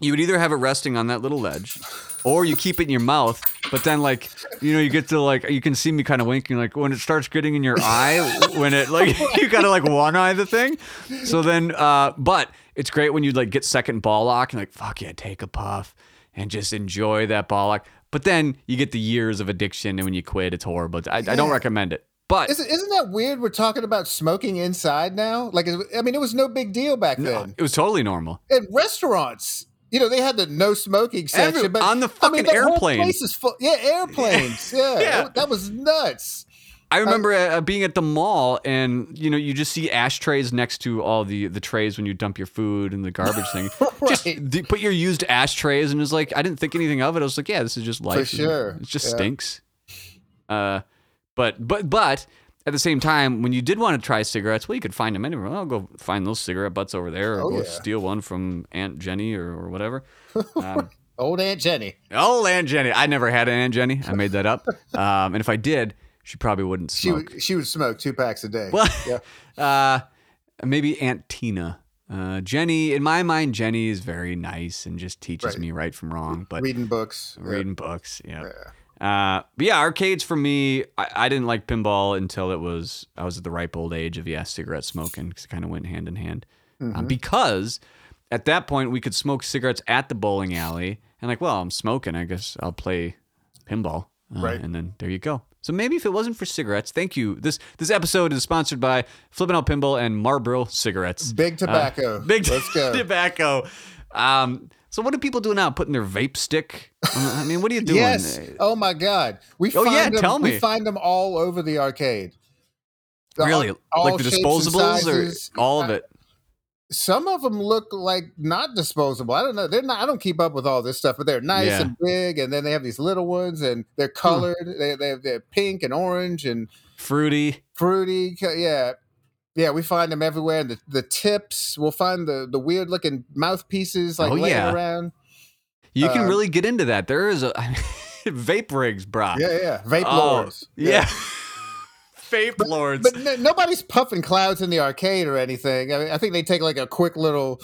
you would either have it resting on that little ledge, or you keep it in your mouth. But then like you know you get to like you can see me kind of winking like when it starts getting in your eye when it like you gotta like one eye the thing. So then uh, but it's great when you like get second ball lock and like fuck yeah take a puff and just enjoy that ball lock. But then you get the years of addiction and when you quit it's horrible. I, I don't recommend it. But Isn't, isn't that weird? We're talking about smoking inside now. Like, I mean, it was no big deal back then. it was totally normal. In restaurants, you know, they had the no smoking section, Every- but on the I mean, fucking the whole airplane. place is full. Yeah, airplanes. Yeah, Yeah. That, that was nuts. I remember uh, being at the mall, and you know, you just see ashtrays next to all the the trays when you dump your food and the garbage thing. Just the, put your used ashtrays, and it's like I didn't think anything of it. I was like, yeah, this is just life. sure. it just Yeah. stinks. Uh, but but but at the same time, when you did want to try cigarettes, well, you could find them anywhere. Well, I'll go find those cigarette butts over there, or Oh, go yeah. steal one from Aunt Jenny or, or whatever. Um, Old Aunt Jenny. Old Aunt Jenny! I never had an Aunt Jenny. I made that up. Um, and if I did, she probably wouldn't She smoke. would she would smoke two packs a day. Well, yeah. uh, maybe Aunt Tina. Uh, Jenny, in my mind, Jenny is very nice and just teaches Right. me right from wrong. But reading books. Yeah. reading books, yeah. Uh, but yeah, arcades for me, I, I didn't like pinball until it was I was at the ripe old age of yeah, cigarette smoking because it kind of went hand in hand. Mm-hmm. Uh, because at that point we could smoke cigarettes at the bowling alley, and like, well, I'm smoking, I guess I'll play pinball, uh, Right. And then there you go. So maybe if it wasn't for cigarettes, thank you. This this episode is sponsored by Flippin' Out Pinball and Marlboro cigarettes. Big tobacco. Uh, big Let's go. tobacco. Um, so what do people do now? Putting their vape stick? I mean, what are you doing? Yes. Oh my God. We Oh, find yeah, them, tell me. We find them all over the arcade. The- Really? all like the disposables or all of Uh, it? Some of them look like not disposable. I don't know. They're not. I don't keep up with all this stuff, but they're nice Yeah. and big, and then they have these little ones, and they're colored. They they they're pink and orange and Fruity. fruity. Yeah, yeah. We find them everywhere. The the tips. We'll find the the weird looking mouthpieces like Oh, laying yeah. around. You can Um, really get into that. There is a vape rigs, brah. Yeah, yeah. Vape Oh, lords. Yeah. vape lords. But n- nobody's puffing clouds in the arcade or anything. I, mean, I think they take like a quick little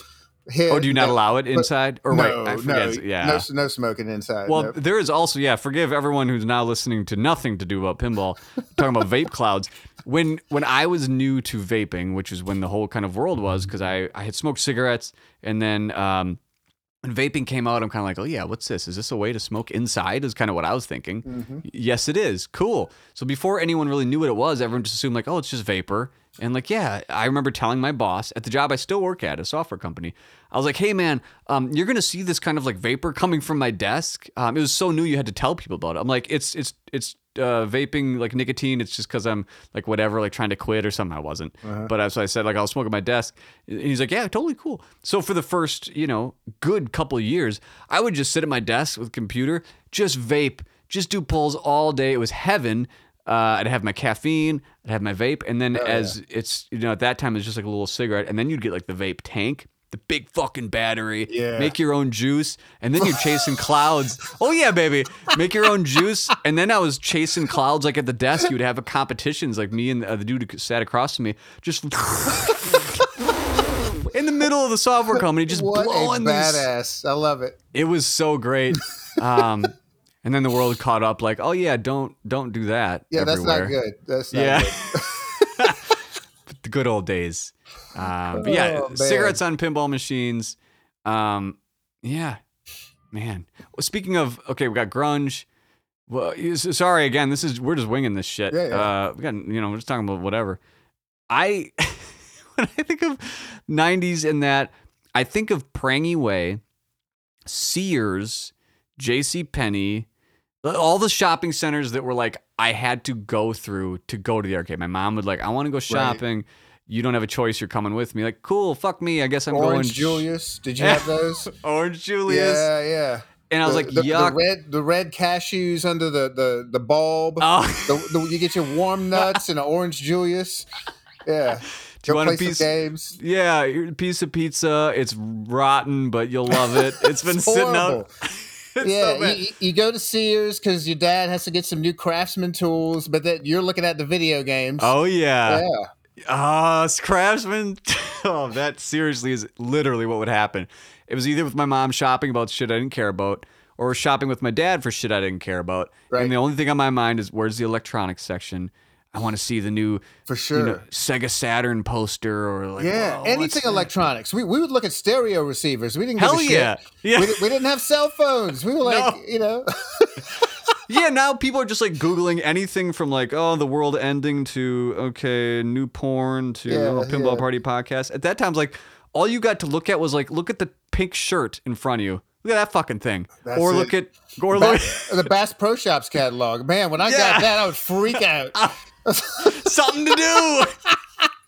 hit. Oh, do you not no- allow it inside? Or no, wait, I forget. no, yeah. no, no smoking inside. Well, no. there is also, yeah, forgive everyone who's now listening to nothing to do about pinball, talking about vape clouds. When when I was new to vaping, which is when the whole kind of world was, because I, I had smoked cigarettes and then um, when vaping came out, I'm kind of like, oh yeah, what's this? Is this a way to smoke inside? Is kind of what I was thinking. Y- Yes, it is. Cool. So before anyone really knew what it was, everyone just assumed like, oh, it's just vapor. And like, yeah, I remember telling my boss at the job I still work at, a software company, I was like, hey man, um, you're gonna see this kind of like vapor coming from my desk. Um, it was so new, you had to tell people about it. I'm like, it's it's it's uh, vaping like nicotine. It's just because I'm like whatever, like trying to quit or something. I wasn't, but as I said, like I was smoking at my desk, and he's like, yeah, totally cool. So for the first, you know, good couple of years, I would just sit at my desk with a computer, just vape, just do pulls all day. It was heaven. Uh, I'd have my caffeine, I'd have my vape, and then as it's you know at that time it's just like a little cigarette, and then you'd get like the vape tank. The big fucking battery. Yeah. Make your own juice, and then you're chasing clouds. Oh yeah, baby. Make your own juice, and then I was chasing clouds like at the desk. You would have a competitions like me and uh, the dude who sat across from me, just in the middle of the software company, just what a blowing these badass! I love it. it was so great. Um, and then the world caught up, like, oh yeah, don't don't do that. Yeah, that's not good. That's not Yeah, good. the good old days. Um, but yeah, Oh, cigarettes on pinball machines. Um, yeah, man. Well, speaking of, okay, we got grunge. Well, sorry again. This is we're just winging this shit. Yeah, yeah. Uh, we got you know we're just talking about whatever. I when I think of '90s and that, I think of Prange Way, Sears, J.C. Penney, all the shopping centers that were like I had to go through to go to the arcade. My mom would like, I want to go shopping. You don't have a choice. You're coming with me. Like, cool. Fuck me. I guess I'm Orange going. Orange Julius. Did you have those? Orange Julius. Yeah, yeah. And I was the, like, the, yuck. the red, the red cashews under the the the bulb. oh. The, the, you get your warm nuts and an orange Julius. Yeah. Do you want a piece of games. Yeah, piece of pizza. It's rotten, but you'll love it. It's been It's sitting out. Yeah, so you, you go to Sears because your dad has to get some new craftsman tools, but then you're looking at the video games. oh yeah. yeah. Ah, Craftsman. oh, that seriously is literally what would happen. It was either with my mom shopping about shit I didn't care about, or shopping with my dad for shit I didn't care about. Right. And the only thing on my mind is where's the electronics section? I want to see the new For you sure. know, Sega Saturn poster or like yeah, oh, anything electronics. We, we would look at stereo receivers. We didn't Hell a shit. yeah. Yeah. We, we didn't have cell phones. We were like, No. you know, yeah, now people are just like Googling anything from like, oh, the world ending to, okay, new porn to Yeah, oh, Pinball yeah. Party podcast. At that time, like, all you got to look at was like, look at the pink shirt in front of you. Look at that fucking thing. That's or it. look at, or look Bass, the Bass Pro Shops catalog. Man, when I Yeah. got that, I would freak out. something to do.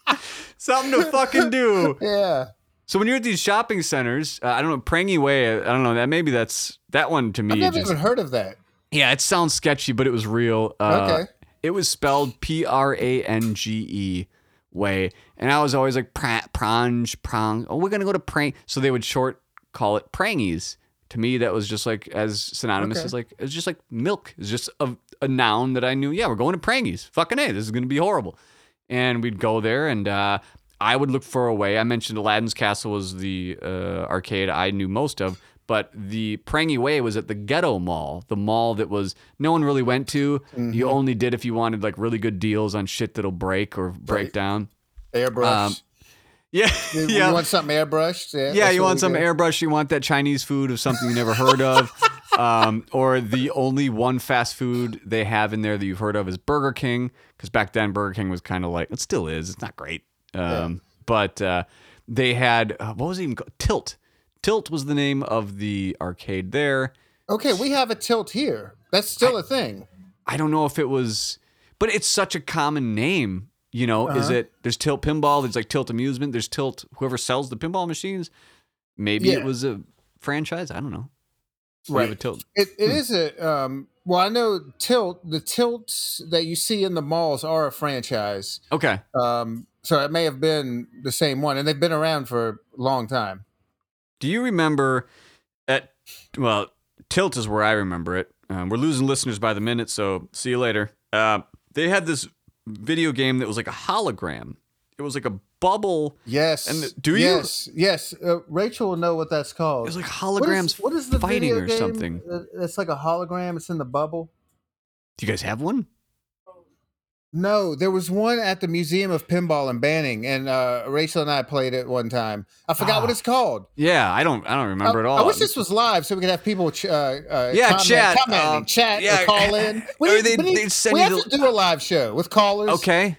something to fucking do. yeah. So when you're at these shopping centers, uh, I don't know, Prange Way, I don't know, that maybe that's, that one to me I've never just, even heard of that. Yeah, it sounds sketchy, but it was real. Uh, Okay. It was spelled P R A N G E way, and I was always like pra- prange prong. Oh, we're gonna go to prang. So they would short call it prangies. To me, that was just like as synonymous Okay. as like it's just like milk. It's just a, a noun that I knew. Yeah, we're going to prangies. Fucking a, this is gonna be horrible. And we'd go there, and uh, I would look for a way. I mentioned Aladdin's Castle was the uh, arcade I knew most of, but the Prange Way was at the Ghetto Mall, the mall that was no one really went to. Mm-hmm. You only did if you wanted like really good deals on shit that'll break or break Right. down. Airbrush. Um, Yeah, you, yeah. you want something airbrushed? Yeah, yeah, you want some airbrush. You want that Chinese food of something you never heard of, um, or the only one fast food they have in there that you've heard of is Burger King. Because back then Burger King was kind of like it still is. It's not great, um, but uh, they had uh, what was it even called? Tilt. Tilt was the name of the arcade there. Okay, we have a tilt here. That's still a thing. I don't know if it was, but it's such a common name. You know, is Uh-huh. it? There's Tilt Pinball. There's like Tilt Amusement. There's Tilt. Whoever sells the pinball machines. Maybe it was a franchise. I don't know. We have a Right. Tilt. It, it Hmm. is a um well I know tilt the tilts that you see in the malls are a franchise. Okay. Um so it may have been the same one and they've been around for a long time. Do you remember at well, Tilt is where I remember it. Um, we're losing listeners by the minute, so see you later. Uh, they had this video game that was like a hologram. it was like a bubble. Yes. And do you? Yes. Yes. Uh, Rachel will know what that's called. It was like holograms what is the fighting or something. It's like a hologram. It's in the bubble. Do you guys have one? No, there was one at the Museum of Pinball in Banning, and uh, Rachel and I played it one time. I forgot what Ah. it's called. Yeah, I don't. I don't remember I, at all. I wish this was live so we could have people ch- uh, uh, Yeah, comment, chat, commenting, um, chat, yeah. or call in. We, Or they- we, need- they'd send we have the- to do a live show with callers. Okay.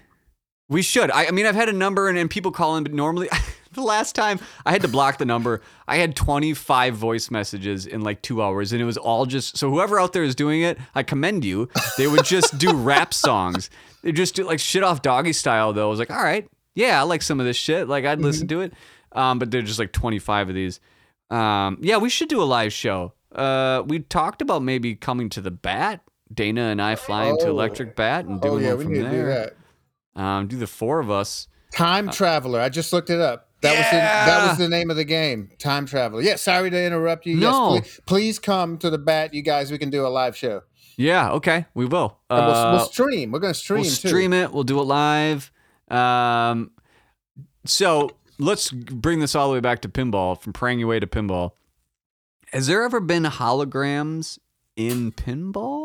We should. I, I mean, I've had a number and, and people call in, but normally, the last time I had to block the number, I had 25 voice messages in like two hours, and it was all just. So, whoever out there is doing it, I commend you. They would just do rap songs. They just do like shit off doggy style, though. I was like, all right, yeah, I like some of this shit. Like, I'd listen to it. Um, but they're just like 25 of these. Um, yeah, we should do a live show. Uh, we talked about maybe coming to the bat. Dana and I flying to Oh. Electric Bat and Oh doing yeah, one we from to do there. that. Um, do the four of us. Time Traveler. I just looked it up. That was the, that was the name of the game. Time Traveler. Yeah. Sorry to interrupt you. No. Yes, please, please come to the bat, you guys. We can do a live show. Yeah, okay, we will. And we'll, Uh, we'll stream. We're gonna stream. we'll too. stream it. We'll do it live. Um, so let's bring this all the way back to pinball, from praying your way to pinball. Has there ever been holograms in pinball?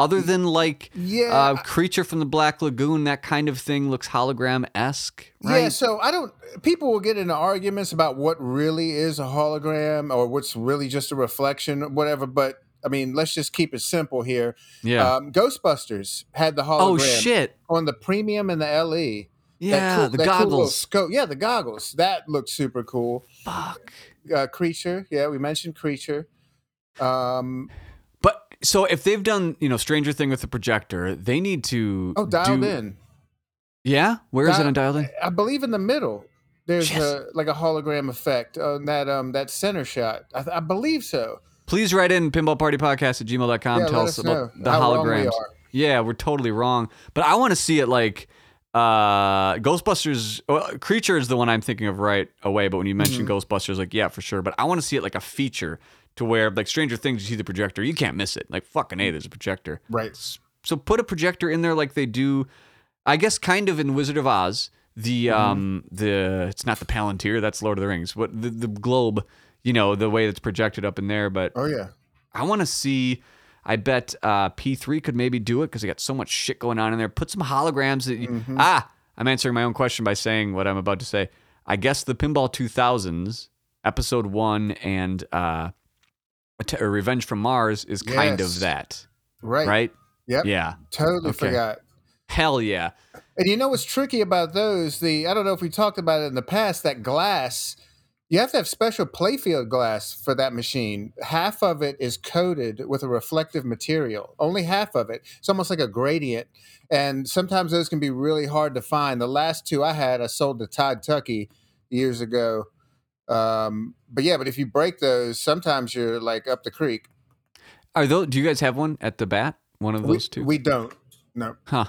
Other than like Yeah. uh, creature from the Black Lagoon, that kind of thing looks hologram esque, right? Yeah, so I don't. People will get into arguments about what really is a hologram or what's really just a reflection, whatever. But I mean, let's just keep it simple here. yeah. Um, Ghostbusters had the hologram oh shit! on the premium and the LE. Yeah, cool- the cool goggles. scope. Yeah, the goggles. That looks super cool. Fuck. Uh, creature. Yeah, we mentioned creature. Um, so if they've done, you know, Stranger Thing with the projector, they need to. oh, dialed do- in. Yeah, where is it Dial- on dialed in? I believe in the middle. There's Yes. a like a hologram effect on that um that center shot. I, I believe so. Please write in pinballpartypodcast at gmail.com. Yeah, Tell us us about the how wrong we holograms. are. Yeah, we're totally wrong. But I want to see it like uh Ghostbusters well, Creature is the one I'm thinking of right away, but when you mention Mm-hmm. Ghostbusters, like, yeah, for sure. But I want to see it like a feature to where like Stranger Things, you see the projector, you can't miss it. Like fucking A, there's a projector. Right. So put a projector in there like they do, I guess, kind of in Wizard of Oz. The Mm-hmm. um the it's not the Palantir, that's Lord of the Rings. What the, the globe, you know, the way that's projected up in there. But Oh yeah. I want to see. I bet uh, P3 could maybe do it because they got so much shit going on in there. Put some holograms. That you, Mm-hmm. Ah, I'm answering my own question by saying what I'm about to say. I guess the Pinball 2000s, episode one, and uh, Att- or Revenge from Mars is kind Yes. of that, Right. right? Yep. Yeah. Totally Okay. forgot. Hell yeah. And you know what's tricky about those? The I don't know if we talked about it in the past. That glass, you have to have special playfield glass for that machine. Half of it is coated with a reflective material. Only half of it. It's almost like a gradient. And sometimes those can be really hard to find. The last two I had, I sold to Todd Tuckey years ago. Um, but yeah, but if you break those, sometimes you're like up the creek. Are those? Do you guys have one at the bat? One of We, those two? we don't. No. Huh.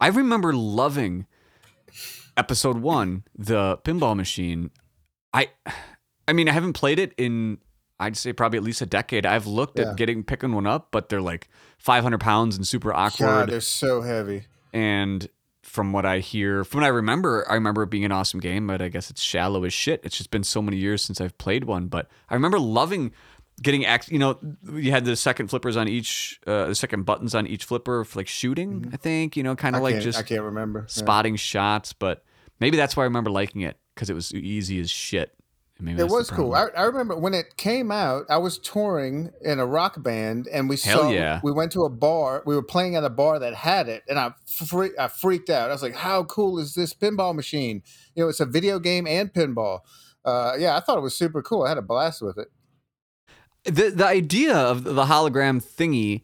I remember loving episode one, the pinball machine. I, I mean, I haven't played it in, I'd say probably at least a decade. I've looked Yeah. at getting picking one up, but they're like 500 pounds and super God, awkward. they're so heavy. and from what I hear, from what I remember, I remember it being an awesome game, but I guess it's shallow as shit. It's just been so many years since I've played one, but I remember loving getting You know, you had the second flippers on each, uh, the second buttons on each flipper for like shooting. I think you know, kind Mm-hmm. Of like just I can't remember. Yeah. spotting shots, but maybe that's why I remember liking it because it was easy as shit. And maybe It was cool. I, I remember when it came out, I was touring in a rock band and we Hell saw yeah. we went to a bar. We were playing at a bar that had it and I fre- I freaked out. I was like, "How cool is this pinball machine? You know, it's a video game and pinball." Uh, yeah, I thought it was super cool. I had a blast with it. the the idea of the hologram thingy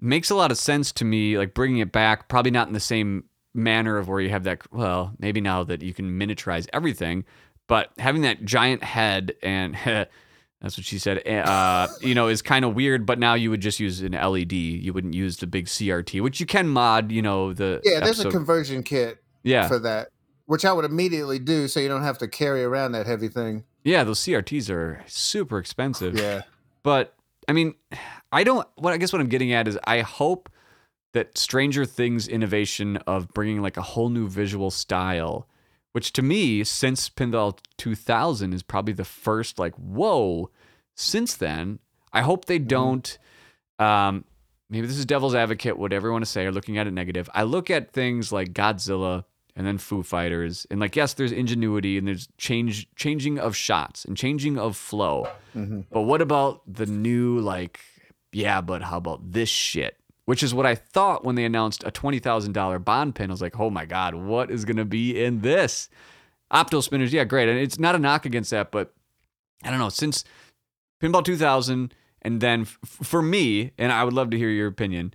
makes a lot of sense to me. Like bringing it back, probably not in the same manner of where you have that. Well, maybe now that you can miniaturize everything, but having that giant head and that's what she said. Uh, you know, is kind of weird. But now you would just use an LED. You wouldn't use the big CRT, which you can mod. You know the Yeah, there's a conversion kit yeah for that, which I would immediately do so you don't have to carry around that heavy thing. yeah. Those CRTs are super expensive. Yeah. But I mean, I don't. What I guess what I'm getting at is I hope that Stranger Things innovation of bringing like a whole new visual style which to me, since Pinball 2000, is probably the first like, whoa. Since then, I hope they don't. Um, maybe this is devil's advocate, whatever you want to say, or looking at it negative. I look at things like Godzilla and then Foo Fighters, and like, yes, there's ingenuity and there's change, changing of shots and changing of flow. But what about the new like? Yeah, but how about this shit? Which is what I thought when they announced a twenty thousand dollar Bond pin. I was like, oh my god, what is gonna be in this? Opto spinners, yeah, great, and it's not a knock against that, but I don't know. Since Pinball 2000, and then f- for me, and I would love to hear your opinion.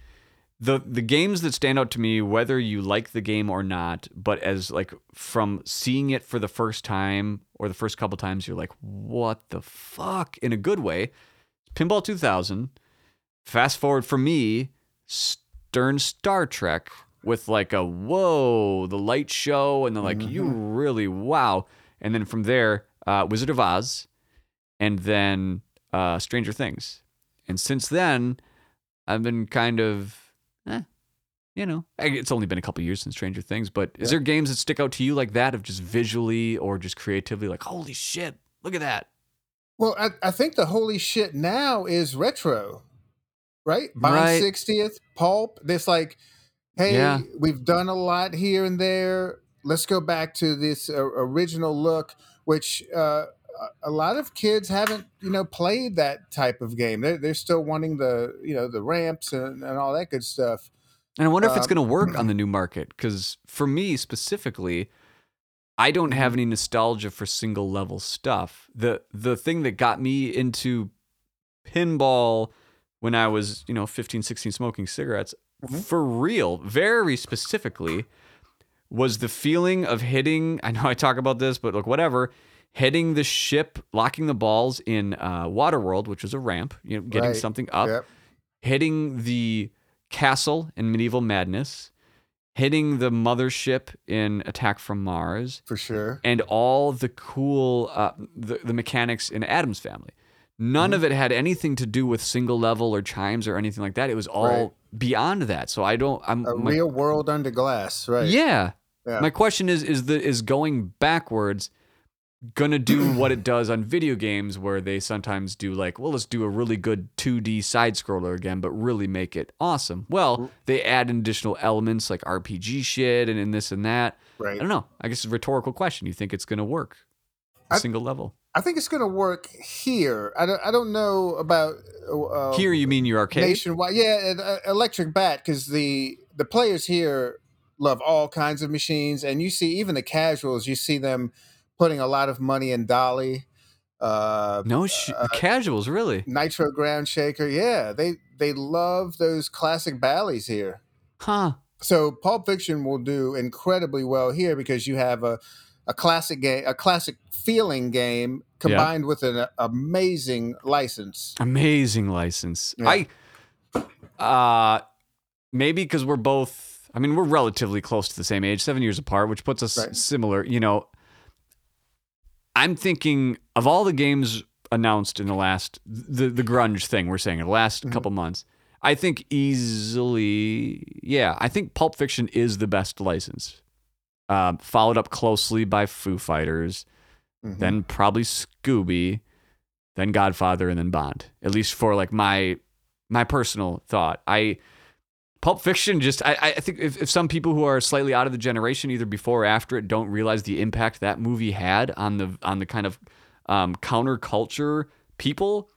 The the games that stand out to me, whether you like the game or not, but as like from seeing it for the first time or the first couple times, you're like, what the fuck? In a good way. Pinball 2000. Fast forward for me, Stern Star Trek with like a whoa, the light show, and then like you really wow. And then from there, uh, Wizard of Oz, and then uh, Stranger Things. And since then, I've been kind of, eh, you know, it's only been a couple years since Stranger Things, but is there games that stick out to you like that of just visually or just creatively, like, holy shit, look at that? Well, I, I think the holy shit now is retro, right? Bond Right. 60th, Pulp. This like, hey, Yeah. we've done a lot here and there. Let's go back to this uh, original look, which uh, a- lot of kids haven't, you know, played that type of game. They're, they're still wanting the, you know, the ramps and, and all that good stuff. And I wonder if it's Um, going to work on the new market. Because for me specifically, I don't Mm-hmm. have any nostalgia for single level stuff. The the thing that got me into pinball when I was, you know, 15, 16 smoking cigarettes, Mhm. for real, very specifically, was the feeling of hitting. I know I talk about this, but look, whatever. Hitting the ship, locking the balls in uh, Waterworld, which was a ramp, you know, getting Right. something up Yep. hitting the castle in Medieval Madness, hitting the mothership in Attack from Mars, For sure. and all the cool uh, the, the mechanics in Addams Family. None Mm-hmm. of it had anything to do with single level or chimes or anything like that. It was all Right. beyond that. So I don't. I'm A my- real world under glass, right? yeah. Yeah. My question is: is the is going backwards gonna do what it does on video games, where they sometimes do like, well, let's do a really good 2D side scroller again, but really make it awesome. Well, they add additional elements like RPG shit and in this and that. Right. I don't know. I guess it's a rhetorical question. You think it's gonna work? A I- single level. I think it's going to work here. I don't, I don't know about uh, Here, you mean your arcade? nationwide. Yeah, uh, Electric Bat because the the players here love all kinds of machines, and you see even the casuals. You see them putting a lot of money in Dolly, uh, No, sh- casuals, really? Nitro Ground Shaker. Yeah, they they love those classic Bally's here. Huh? So Pulp Fiction will do incredibly well here because you have a a classic game, a classic feeling game combined with an amazing license. Amazing license. Yeah. I uh maybe because we're both I mean we're relatively close to the same age, 7 years apart, which puts us Right. similar, you know. I'm thinking of all the games announced in the last the the grunge thing we're saying in the last couple months. I think easily yeah, I think Pulp Fiction is the best license. Um, followed up closely by Foo Fighters, Mhm. then probably Scooby, then Godfather, and then Bond. At least for like my my personal thought. I Pulp Fiction just I, I think if, if some people who are slightly out of the generation, either before or after it, don't realize the impact that movie had on the on the kind of um, counterculture people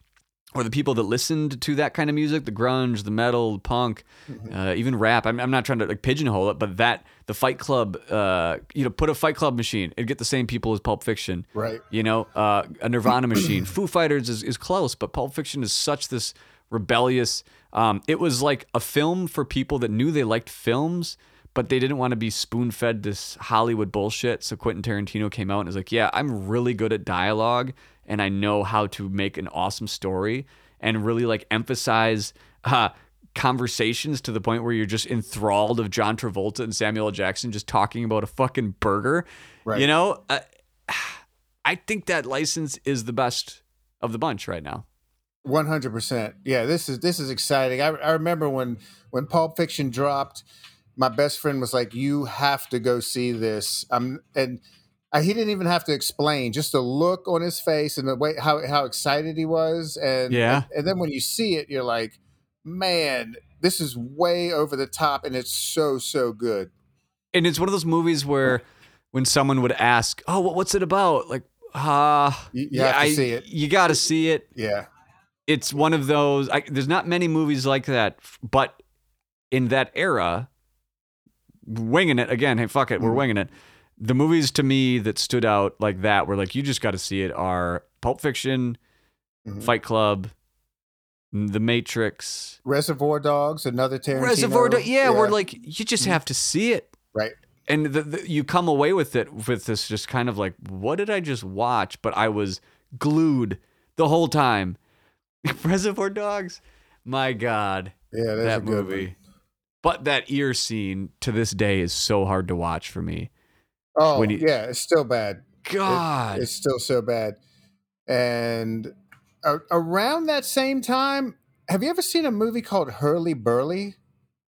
or the people that listened to that kind of music, the grunge, the metal, the punk, uh, even rap. I'm, I'm not trying to like pigeonhole it, but that the Fight Club, uh, you know, put a Fight Club machine, it'd get the same people as Pulp Fiction. Right. You know, uh, a Nirvana machine. Foo Fighters is, is close, but Pulp Fiction is such this rebellious. Um, it was like a film for people that knew they liked films, but they didn't want to be spoon fed this Hollywood bullshit. So Quentin Tarantino came out and was like, "Yeah, I'm really good at dialogue, and I know how to make an awesome story, and really like emphasize." Uh, conversations to the point where you're just enthralled of John Travolta and Samuel L. Jackson just talking about a fucking burger. Right. You know, uh, I think that license is the best of the bunch right now. One hundred percent. Yeah, this is this is exciting. I, I remember when when Pulp Fiction dropped, my best friend was like, "You have to go see this." Um, and he didn't even have to explain, just the look on his face and the way how how excited he was, and Yeah. and, and then when you see it, you're like, man, this is way over the top, and it's so so good. and it's one of those movies where when someone would ask, "Oh, what, what's it about?" Like, ah, You- you have to see it. You got to see it. Yeah, It's one of those. I, there's not many movies like that, but in that era, winging it again. Hey, fuck it, we're Mhm. winging it. The movies to me that stood out like that were like you just got to see it are Pulp Fiction, Mhm. Fight Club, The Matrix, Reservoir Dogs, another Tarantino. Reservoir. Dogs. Yeah, we're like you just have to see it. right. and the, the, you come away with it with this just kind of like what did i just watch but i was glued the whole time reservoir dogs my god Yeah, that's a that good movie but that ear scene to this day is so hard to watch for me Oh, you- yeah, it's still bad. It- god it's still so bad. And a around that same time, have you ever seen a movie called Hurlyburly?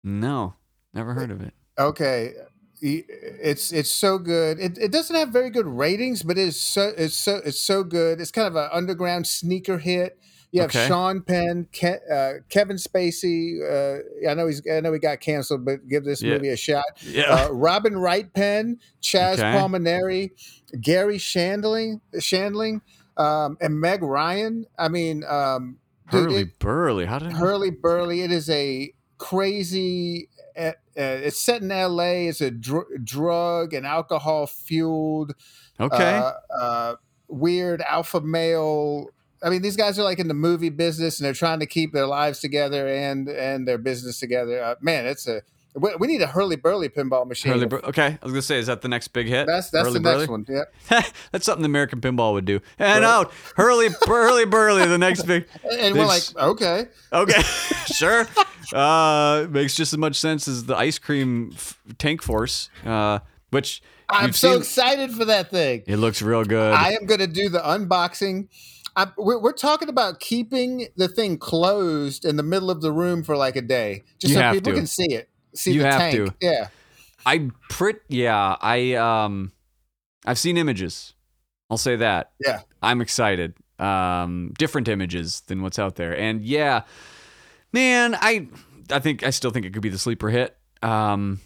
no never heard of it Okay, it's it's so good. It, it doesn't have very good ratings, but it's so it's so it's so good. It's kind of an underground sneaker hit. You have Okay. Sean Penn, Ke- uh, Kevin Spacey. Uh, I know he's I know he got canceled, but give this Yeah. movie a shot. yeah Uh, Robin Wright Penn, Chazz Okay. Palminteri, Garry Shandling, Shandling, um, and Meg Ryan. I mean, um, hurley it- burley how did I Hurlyburly. It is a crazy. Uh, uh, it's set in L.A. It's a dr- drug and alcohol fueled, okay uh, weird alpha male. I mean, these guys are like in the movie business, and they're trying to keep their lives together and and their business together. Uh, man, it's a we, we need a Hurlyburly pinball machine. hurley okay i was gonna say is that the next big hit That's that's the next one. Yeah, that's something the american pinball would do and Right. out hurley hurley burley the next big and we're like, okay, Okay, sure. Uh, makes just as much sense as the ice cream f- tank force, uh, which I'm so seen- excited for that thing. It looks real good. I am going to do the unboxing. I, we're, we're talking about keeping the thing closed in the middle of the room for like a day, just You so people to. can see it. See You the have tank. to. Yeah. I prit yeah. I um, I've seen images. I'll say that. Yeah. I'm excited. Um, different images than what's out there, and yeah, man, I I think I still think it could be the sleeper hit. Um,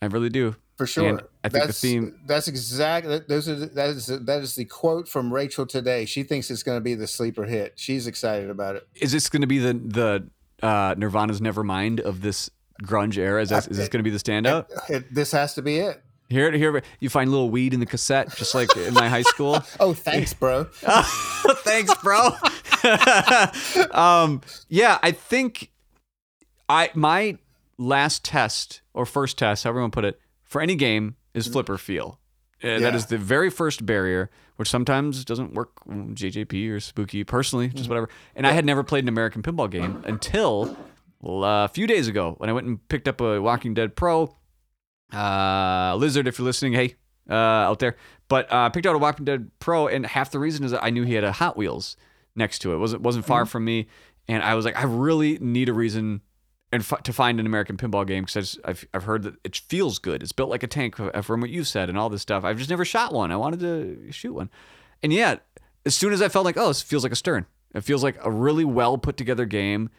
I really do. For sure. And I think the that's, theme- That's exactly. Those are. That is. That is the quote from Rachel today. She thinks it's going to be the sleeper hit. She's excited about it. Is this going to be the the uh, Nirvana's Nevermind of this grunge era? Is, that, is this going to be the standout? It- this has to be it. Here, here, you find little weed in the cassette, just like in my high school. Oh, thanks, bro. Thanks, bro. um, yeah, I think I my last test or first test, however you want to put it, for any game is flipper feel. Uh, That Yeah. is the very first barrier, which sometimes doesn't work mm, JJP or spooky personally, just whatever. And I had never played an American pinball game until well, uh, a few days ago when I went and picked up a Walking Dead Pro. Uh, Lizard, if you're listening, hey, uh, out there. But uh, picked out a Walking Dead Pro, and half the reason is that I knew he had a Hot Wheels next to it. wasn't wasn't far from me, and I was like, I really need a reason and f- to find an American pinball game because I've I've heard that it feels good. It's built like a tank uh, from what you said and all this stuff. I've just never shot one. I wanted to shoot one, and yet as soon as I felt like, oh, this feels like a Stern. It feels like a really well put together game.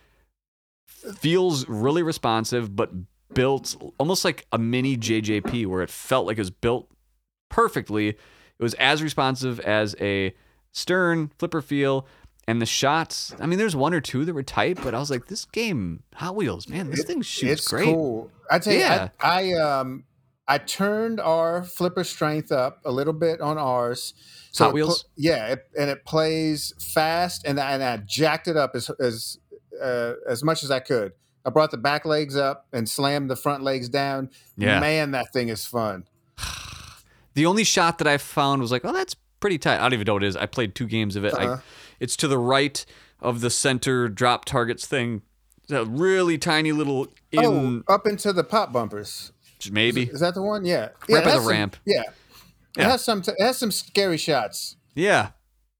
Feels really responsive, but built almost like a mini JJP, where it felt like it was built perfectly. It was as responsive as a Stern flipper feel. And the shots, I mean, there's one or two that were tight, but I was like, this game, Hot Wheels, man, this It- thing shoots it's great. cool. I tell you, Yeah. I, I um I turned our flipper strength up a little bit on ours. Hot it pl- Wheels? yeah, it, and it plays fast, and I, and I jacked it up as as uh, as much as I could. I brought the back legs up and slammed the front legs down. Yeah. man, that thing is fun. The only shot that I found was like, oh, that's pretty tight. I don't even know what it is. I played two games of it. Uh-huh. It's to the right of the center drop targets thing. It's a really tiny little in, oh, up into the pop bumpers. maybe. Is that the one? Yeah, yeah. Right by the some- ramp. Yeah. Yeah. It has some. It has some scary shots. Yeah,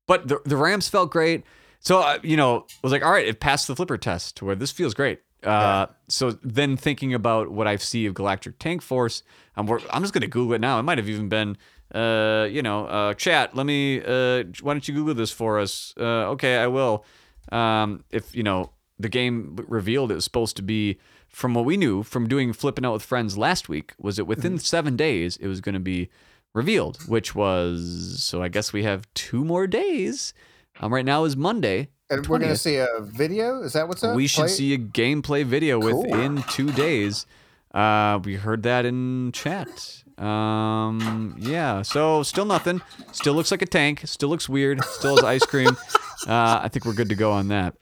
but the the Rams felt great. So uh, you know, I was like, all right, it passed the flipper test to where this feels great. Uh, So then thinking about what I see of Galactic Tank Force, I'm, I'm just going to Google it now. It might have even been, uh, you know, uh, chat. Let me. Uh, why don't you Google this for us? Uh, okay, I will. Um, if you know the game revealed it was supposed to be from what we knew from doing flipping out with friends last week was it within seven days it was going to be revealed, which was so I guess we have two more days. Um, right now is Monday. And we're going to see a video. Is that what's up? We should Play- see a gameplay video Cool. within two days. Uh, we heard that in chat. Um, yeah. So still nothing. Still looks like a tank. Still looks weird. Still has ice cream. Uh, I think we're good to go on that.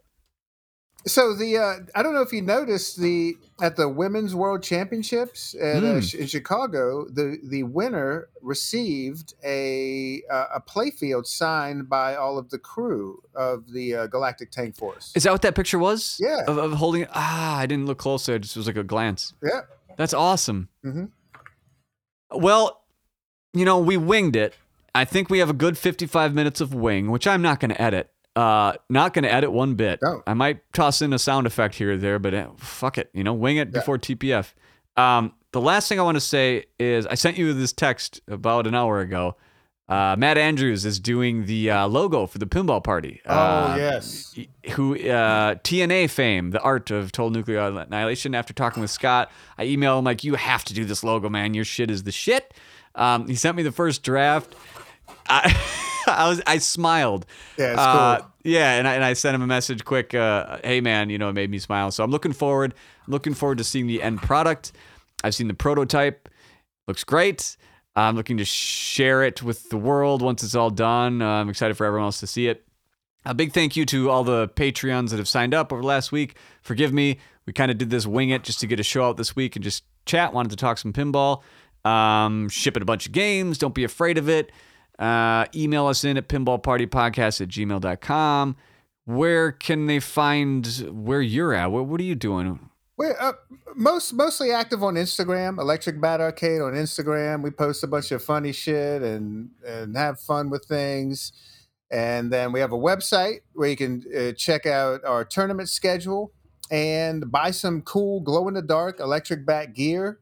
So the uh, I don't know if you noticed the at the Women's World Championships at, uh, Hmm. in Chicago, the the winner received a uh, a playfield signed by all of the crew of the uh, Galactic Tank Force. Is that what that picture was? Yeah. Of, of holding. Ah, I didn't look closely. It just was like a glance. Yeah. That's awesome. Mhm. Well, you know, we winged it. I think we have a good 55 minutes of wing, which I'm not going to edit. Uh, not going to edit one bit. No. I might toss in a sound effect here or there, but uh, fuck it. You know, wing it Yeah. before TPF. Um, the last thing I want to say is I sent you this text about an hour ago. Uh, Matt Andrews is doing the uh, logo for the pinball party. Oh Uh, yes. who uh, TNA fame, the art of total nuclear annihilation. After talking with Scott, I emailed him like, "You have to do this logo, man. Your shit is the shit." Um, he sent me the first draft. I, I was I smiled. Yeah, it's Uh, cool. yeah, and I, and I sent him a message quick. Uh, hey man, you know it made me smile. So I'm looking forward. I'm looking forward to seeing the end product. I've seen the prototype. Looks great. I'm looking to share it with the world once it's all done. Uh, I'm excited for everyone else to see it. A big thank you to all the Patreons that have signed up over last week. Forgive me, we kind of did this wing it just to get a show out this week and just chat. Wanted to talk some pinball. Um, shipping a bunch of games. Don't be afraid of it. Uh, email us in at pinballpartypodcast at gmail.com. Where can they find where you're at? What, what are you doing? We're uh, most mostly active on Instagram, Electric Bat Arcade on Instagram. We post a bunch of funny shit and and have fun with things. And then we have a website where you can uh, check out our tournament schedule and buy some cool glow in the dark electric bat gear.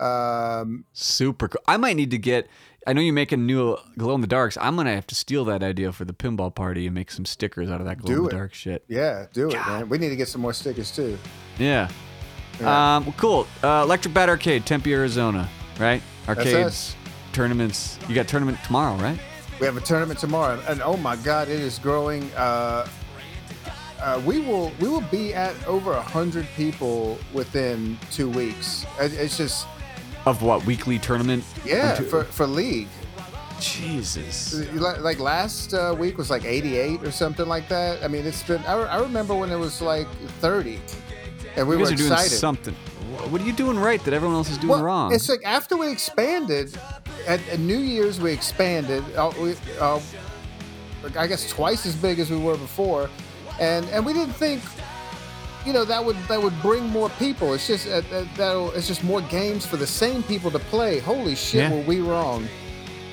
Um, Super cool. I might need to get. I know you make a new glow in the darks. I'm gonna have to steal that idea for the pinball party and make some stickers out of that glow in the dark shit. yeah, do it, man. We need to get some more stickers too. Yeah. Yeah. Um, well, cool. Uh, Electric Bat Arcade, Tempe, Arizona. Right? Arcades, tournaments. You got tournament tomorrow, right? We have a tournament tomorrow, and oh my God, it is growing. Uh, uh, we will we will be at over a hundred people within two weeks. It- It's just Of what weekly tournament? yeah for for league. Jesus. Like like last uh, week was like 88 or something like that. I mean, it's been. I, I remember when it was like 30, and we You guys were are doing excited. something. What are you doing right that everyone else is doing Well, wrong? It's like after we expanded at, at New Year's, we expanded. Uh, we, uh, I guess twice as big as we were before, and and we didn't think, you know, that would that would bring more people. It's just uh, that it's just more games for the same people to play. Holy shit, Yeah. were we wrong?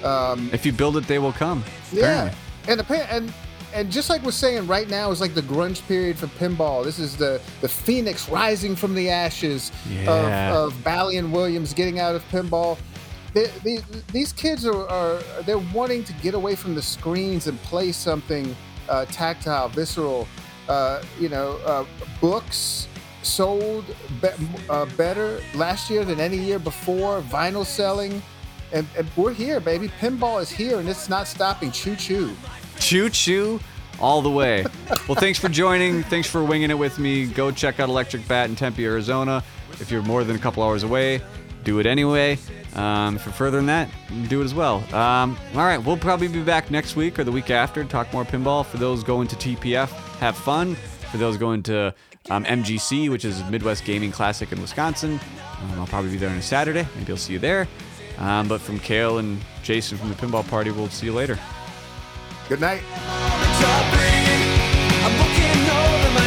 Um, if you build it, they will come. yeah, apparently. and and and just like we're saying right now is like the grunge period for pinball. This is the the phoenix rising from the ashes Yeah. of, of Bally and Williams getting out of pinball. They, they, these kids are, are they're wanting to get away from the screens and play something uh, tactile, visceral. Uh, you know, uh, books sold be- uh, better last year than any year before. Vinyl selling. And, and we're here, baby. Pinball is here, and it's not stopping. Choo choo. Choo choo all the way. well, thanks for joining. Thanks for winging it with me. Go check out Electric Bat in Tempe, Arizona. If you're more than a couple hours away, do it anyway. Um, if you're further than that, do it as well. Um, all right, we'll probably be back next week or the week after to talk more pinball. For those going to TPF, have fun. For those going to um, MGC, which is Midwest Gaming Classic in Wisconsin, um, I'll probably be there on a Saturday. Maybe I'll see you there. Um, but from Cale and Jason from the Pinball Party, we'll see you later. Good night. I'm booking no